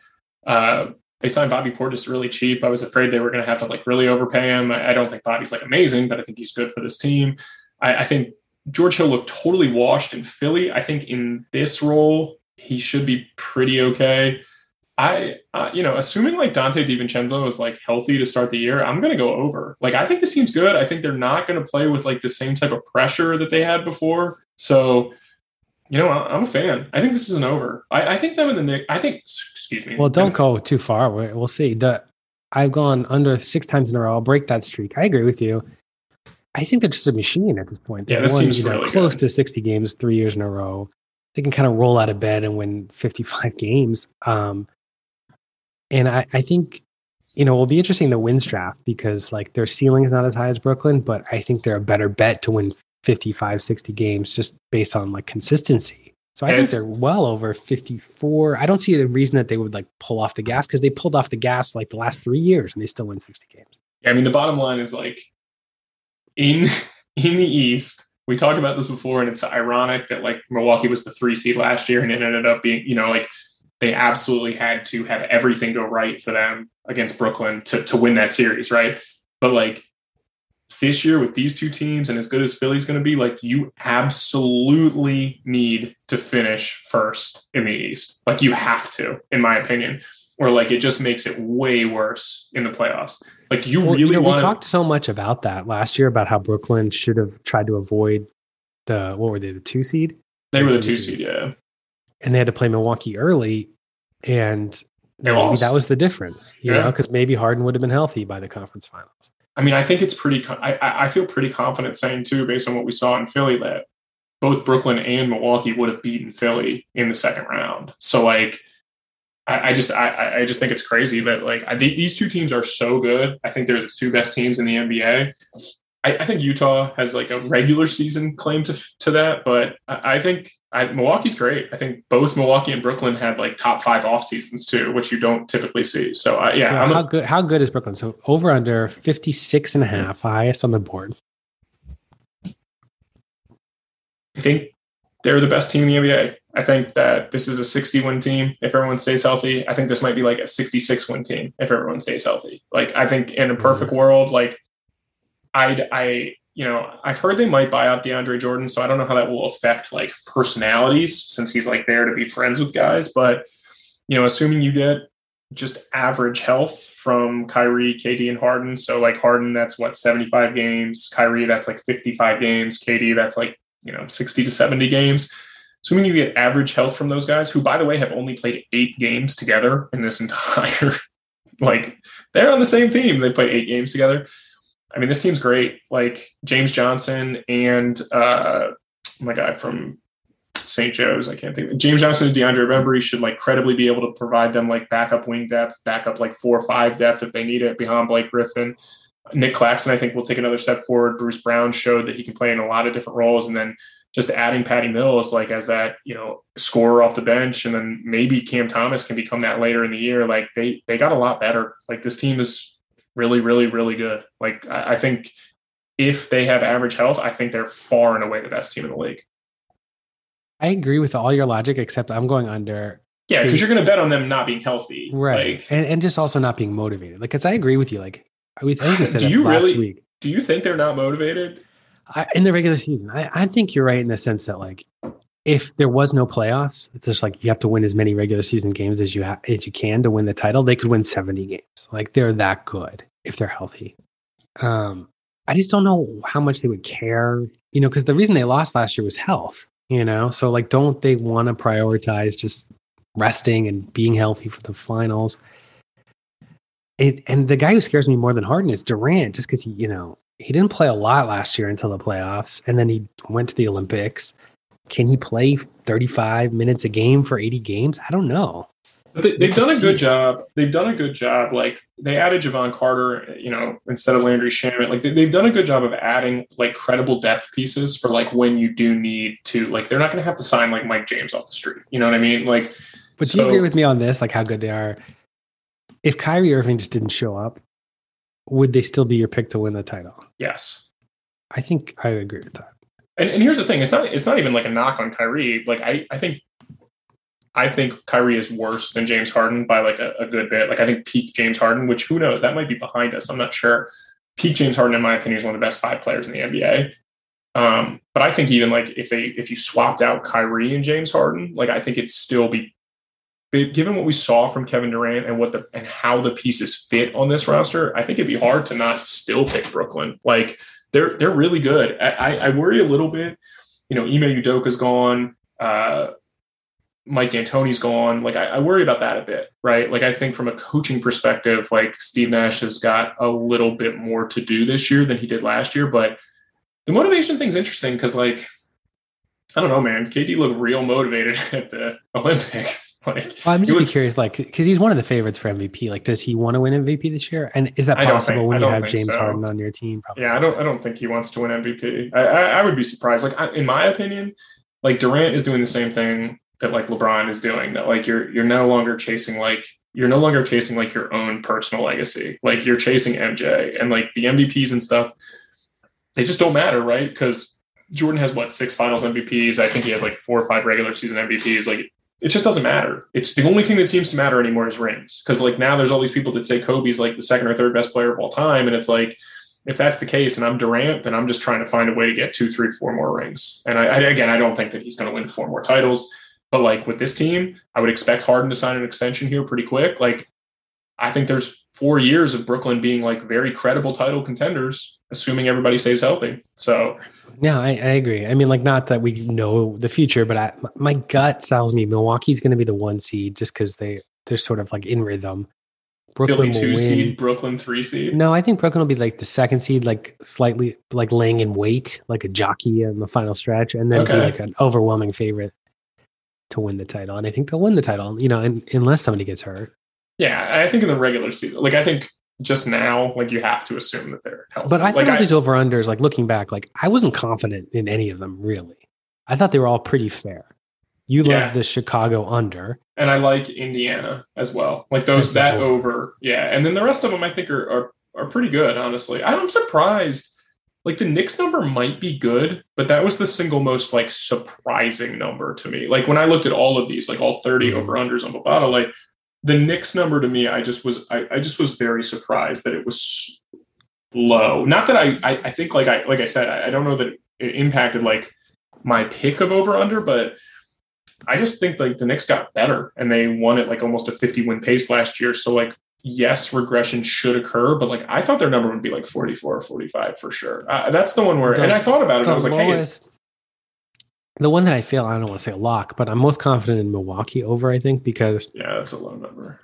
uh, they signed Bobby Portis really cheap. I was afraid they were going to have to like really overpay him. I, I, don't think Bobby's like amazing, but I think he's good for this team. I, I think George Hill looked totally washed in Philly. I think in this role, he should be pretty okay. I, uh, you know, assuming like Donte DiVincenzo is like healthy to start the year, I'm going to go over. Like, I think this team's good. I think they're not going to play with like the same type of pressure that they had before. So, you know, I'm a fan. I think this is an over. I, I think them in the Nick. I think, excuse me. Well, don't go too far. We'll see. The I've gone under six times in a row. I'll break that streak. I agree with you. I think they're just a machine at this point. They yeah, this won, you know, really close good. to 60 games three years in a row. They can kind of roll out of bed and win 55 games. Um, and I, I think, you know, it will be interesting the wins draft because like their ceiling is not as high as Brooklyn, but I think they're a better bet to win 55, 60 games just based on like consistency. So I think they're well over 54. I don't see the reason that they would like pull off the gas because they pulled off the gas like the last three years and they still win 60 games. Yeah, I mean, the bottom line is like in *laughs* in the East, we talked about this before, and it's ironic that like Milwaukee was the three seed last year, and it ended up being, you know, like they absolutely had to have everything go right for them against Brooklyn to to win that series, right? But like this year with these two teams and as good as Philly's going to be, like you absolutely need to finish first in the East. Like you have to, in my opinion, or like it just makes it way worse in the playoffs. Like you well, really you know, want. We talked so much about that last year about how Brooklyn should have tried to avoid the what were they the two seed? They were the two seed, yeah. And they had to play Milwaukee early, and maybe that was the difference, you yeah. know, because maybe Harden would have been healthy by the conference finals. I mean, I think it's pretty. I, I feel pretty confident saying too, based on what we saw in Philly, that both Brooklyn and Milwaukee would have beaten Philly in the second round. So like, I, I just I, I just think it's crazy that like I, these two teams are so good. I think they're the two best teams in the NBA. I, I, think Utah has like a regular season claim to to that, but I, I think Milwaukee's great. I think both Milwaukee and Brooklyn had like top five off seasons too, which you don't typically see. So uh, yeah, so how a, good how good is Brooklyn? So over under 56 and a half, highest on the board. I think they're the best team in the NBA. I think that this is a 60 win team if everyone stays healthy. I think this might be like a 66 win team if everyone stays healthy. Like I think in a perfect mm-hmm. world, like I, I, you know, I've heard they might buy out DeAndre Jordan, so I don't know how that will affect like personalities since he's like there to be friends with guys. But you know, assuming you get just average health from Kyrie, KD, and Harden. So like Harden, that's what 75 games. Kyrie, that's like 55 games. KD, that's like you know 60 to 70 games. Assuming you get average health from those guys, who by the way have only played eight games together in this entire, *laughs* like they're on the same team. They play eight games together. I mean, this team's great. Like James Johnson and uh, my guy from St. Joe's, I can't think. Of, James Johnson and DeAndre Bembry should like credibly be able to provide them like backup wing depth, backup like four or five depth if they need it behind Blake Griffin. Nic Claxton, I think, will take another step forward. Bruce Brown showed that he can play in a lot of different roles, and then just adding Patty Mills like as that you know scorer off the bench, and then maybe Cam Thomas can become that later in the year. Like they they got a lot better. Like this team is really, really, really good. Like I, I think if they have average health, I think they're far and away the best team in the league. I agree with all your logic, except I'm going under. Yeah, because you're going to bet on them not being healthy, right? Like, and and just also not being motivated. Like, because I agree with you. Like, I think we *sighs* said do you last really, week. Do you think they're not motivated? I, in the regular season, I, I think you're right in the sense that like if there was no playoffs, it's just like you have to win as many regular season games as you ha- as you can to win the title. They could win 70 games. Like they're that good if they're healthy. Um, I just don't know how much they would care, you know, because the reason they lost last year was health, you know. So like, don't they want to prioritize just resting and being healthy for the finals? It, and the guy who scares me more than Harden is Durant, just because he, you know, he didn't play a lot last year until the playoffs, and then he went to the Olympics can he play 35 minutes a game for 80 games? I don't know. But they, have done a good job. They've done a good job. Like they added Jevon Carter, you know, instead of Landry Shamet. Like they, have done a good job of adding like credible depth pieces for like when you do need to. Like they're not going to have to sign like Mike James off the street. You know what I mean? Like, but so, do you agree with me on this? Like how good they are. If Kyrie Irving just didn't show up, would they still be your pick to win the title? Yes, I think I agree with that. And, and here's the thing: it's not it's not even like a knock on Kyrie. Like I I think I think Kyrie is worse than James Harden by like a, a, good bit. Like I think peak James Harden, which who knows, that might be behind us. I'm not sure. Peak James Harden, in my opinion, is one of the best five players in the NBA. Um, but I think even like if they if you swapped out Kyrie and James Harden, like I think it'd still be given what we saw from Kevin Durant and what the and how the pieces fit on this roster, I think it'd be hard to not still pick Brooklyn. Like they're they're really good. I, I worry a little bit. You know, Ime Udoka's gone. Uh, Mike D'Antoni's gone. Like I, I, worry about that a bit, right? Like I think from a coaching perspective, like Steve Nash has got a little bit more to do this year than he did last year. But the motivation thing's interesting because like I don't know, man. KD looked real motivated *laughs* at the Olympics. Like, well, I'm just was, curious, like, because he's one of the favorites for MVP. Like, does he want to win MVP this year? And is that possible think, when you have James so. Harden on your team? Probably. Yeah, I don't. I don't think he wants to win MVP. I, I, I would be surprised. Like, I, in my opinion, like Durant is doing the same thing that like LeBron is doing. That like you're you're no longer chasing like you're no longer chasing like your own personal legacy. Like you're chasing MJ and like the MVPs and stuff. They just don't matter, right? Because Jordan has what six Finals MVPs. I think he has like four or five regular season MVPs. Like it just doesn't matter. It's the only thing that seems to matter anymore is rings. Because like now there's all these people that say Kobe's like the second or third best player of all time, and it's like if that's the case, and I'm Durant, then I'm just trying to find a way to get two, three, four more rings. And I, I again, I don't think that he's going to win four more titles. But like with this team, I would expect Harden to sign an extension here pretty quick. Like I think there's four years of Brooklyn being like very credible title contenders, assuming everybody stays healthy. So yeah, I, I agree. I mean, like not that we know the future, but I, my gut tells me Milwaukee's going to be the one seed just because they they're sort of like in rhythm. Brooklyn two seed, Brooklyn three seed. No, I think Brooklyn will be like the second seed, like slightly like laying in wait, like a jockey in the final stretch, and then okay. be like an overwhelming favorite to win the title. And I think they'll win the title, you know, and, unless somebody gets hurt. Yeah, I think in the regular season, like I think just now, like you have to assume that they're healthy. But I think like these over unders, like looking back, like I wasn't confident in any of them really. I thought they were all pretty fair. You yeah. love the Chicago under, and I like Indiana as well. Like those that over. over, yeah. And then the rest of them, I think are are, are pretty good. Honestly, I'm surprised like the Knicks number might be good, but that was the single most like surprising number to me. Like when I looked at all of these, like all 30 mm-hmm. over unders on Bovada, like the Knicks number to me, I just was I, I just was very surprised that it was low. Not that I I, I think like I like I said, I, I don't know that it impacted like my pick of over under, but I just think like the Knicks got better and they won at like almost a 50 win pace last year. So like yes, regression should occur, but like I thought their number would be like 44 or 45 for sure. Uh, that's the one where, the, and I thought about it. I was like, hey, the one that I feel, I don't want to say a lock, but I'm most confident in Milwaukee over, I think, because yeah, that's a low number.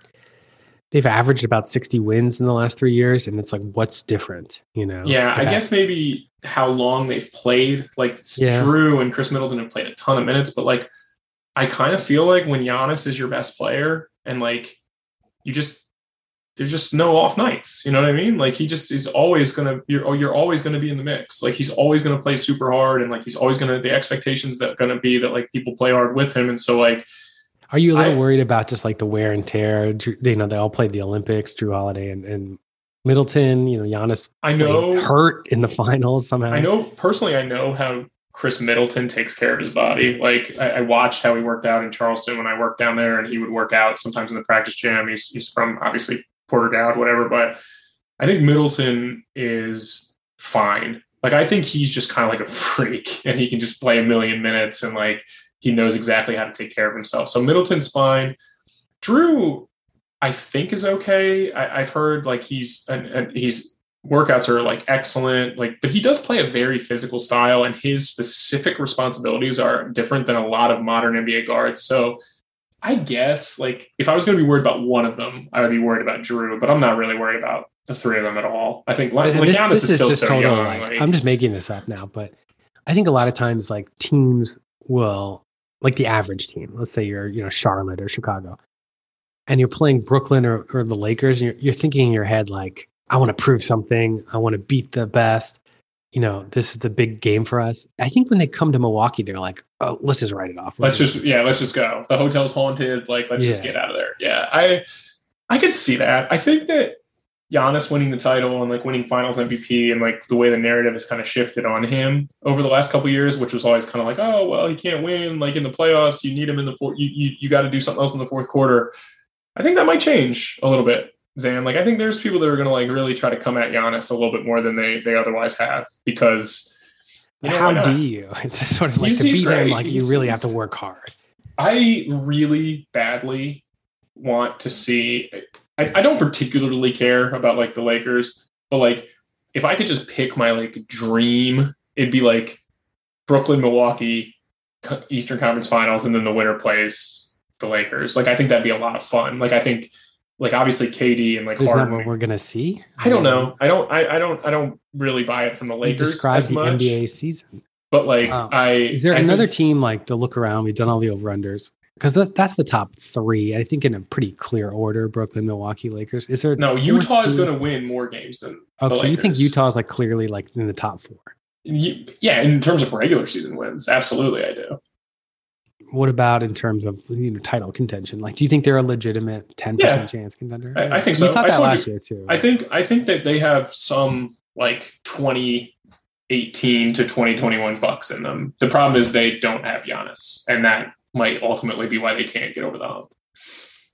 They've averaged about 60 wins in the last three years, and it's like, what's different, you know? Yeah, I guess maybe how long they've played. Like yeah. Jrue and Khris Middleton have played a ton of minutes, but like I kind of feel like when Giannis is your best player, and like you just there's just no off nights. You know what I mean? Like he just is always gonna you're oh, you're always gonna be in the mix. Like he's always gonna play super hard and like he's always gonna the expectations that gonna be that like people play hard with him. And so like are you a little I, worried about just like the wear and tear? You know, they all played the Olympics, Jrue Holiday and, and Middleton, you know, Giannis I know hurt in the *laughs* finals somehow. I know personally I know how Khris Middleton takes care of his body. Like I, I, watched how he worked out in Charleston when I worked down there, and he would work out sometimes in the practice gym. He's he's from obviously Porter-Gaud, whatever. But I think Middleton is fine. Like I think he's just kind of like a *laughs* freak and he can just play a million minutes and like he knows exactly how to take care of himself. So Middleton's fine. Jrue, I think is okay. I, have heard like he's and, and he's workouts are like excellent like but he does play a very physical style and his specific responsibilities are different than a lot of modern nba guards so I guess like if I was going to be worried about one of them, I would be worried about Jrue, but I'm not really worried about the three of them at all. I think like, this, Giannis is, is still so young. Like, I'm just making this up now, but I think a lot of times like teams will like the average team. Let's say you're you know Charlotte or Chicago. and you're playing Brooklyn or, or the Lakers, and you're, you're thinking in your head like, I want to prove something. I want to beat the best. You know, this is the big game for us. I think when they come to Milwaukee, they're like, oh, let's just write it off. Let's just, yeah, let's just go. The hotel's haunted. Like, let's yeah. just get out of there. Yeah. I, I could see that. I think that Giannis winning the title and like winning finals MVP and like the way the narrative has kind of shifted on him over the last couple years, which was always kind of like, oh, well, he can't win. Like in the playoffs, you need him in the fourth, you, you, you got to do something else in the fourth quarter. I think that might change a little bit, Zan. Like I think there's people that are going to like really try to come at Giannis a little bit more than they they otherwise have because. You know, How do you? *laughs* It's sort of like he's, to beat him, like he's, you really have to work hard. I really badly want to see. I, I don't particularly care about like the Lakers, but like if I could just pick my like dream, it'd be like Brooklyn, Milwaukee, Eastern Conference Finals, and then the winner plays the Lakers. Like I think that'd be a lot of fun. Like I think like obviously KD and like is Harden, that what we're gonna see? I don't know. I don't. I, I don't. I don't really buy it from the Lakers. describe the much, NBA season, but like oh. I is there I another think, team like to look around? We've done all the over unders because that's that's the top three. I think in a pretty clear order: Brooklyn, Milwaukee, Lakers. Is there no Utah is going to win more games than? Oh, so Lakers. you think Utah is like clearly like in the top four? Yeah, in terms of regular season wins, absolutely, I do what about in terms of you know title contention? Like, do you think they're a legitimate ten yeah, percent chance contender? I, I think so. We thought I that last you, year too. I think I think that they have some like twenty eighteen to twenty twenty one bucks in them. The problem is they don't have Giannis, and that might ultimately be why they can't get over the hump.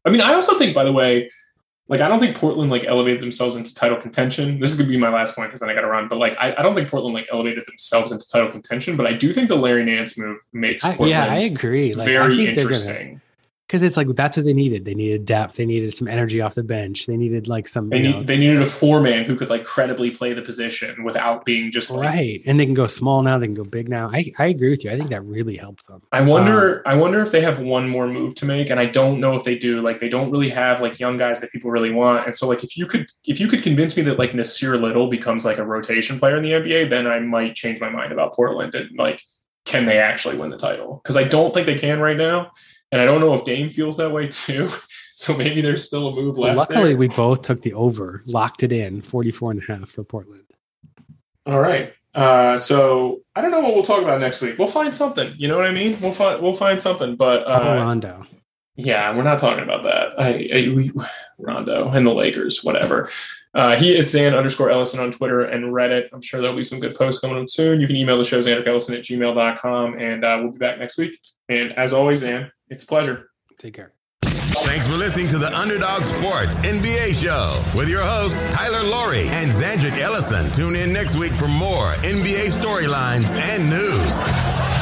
I mean, I also think, by the way, like I don't think Portland like elevated themselves into title contention. This is gonna be my last point because then I gotta run. But like I, I, don't think Portland like elevated themselves into title contention, but I do think the Larry Nance move makes I, yeah, I agree. Like, very I interesting because it's like that's what they needed. They needed depth. They needed some energy off the bench. They needed like some. They, need, they needed a four man who could like credibly play the position without being just like, right. And they can go small now. They can go big now. I, I agree with you. I think that really helped them. I wonder. Um, I wonder if they have one more move to make, and I don't know if they do. Like they don't really have like young guys that people really want. And so like if you could if you could convince me that like Nassir Little becomes like a rotation player in the NBA, then I might change my mind about Portland and like can they actually win the title? Because I don't think they can right now. And I don't know if Dame feels that way too. *laughs* So maybe there's still a move left. luckily, there. we both took the over, locked it in 44 and a half for Portland. All right. Uh, so I don't know what we'll talk about next week. We'll find something. You know what I mean? We'll find we'll find something. But uh, Rondo. Yeah, we're not talking about that. I, I we, Rondo and the Lakers, whatever. Uh, he is Zan underscore Ellison on Twitter and Reddit. I'm sure there'll be some good posts coming up soon. You can email the show Ellison at gmail.com and uh, we'll be back next week. And as always, Zan, it's a pleasure. Take care. Thanks for listening to the Underdog Sports NBA show with your host, Tyler Laurie and Zandrick Ellison. Tune in next week for more NBA storylines and news.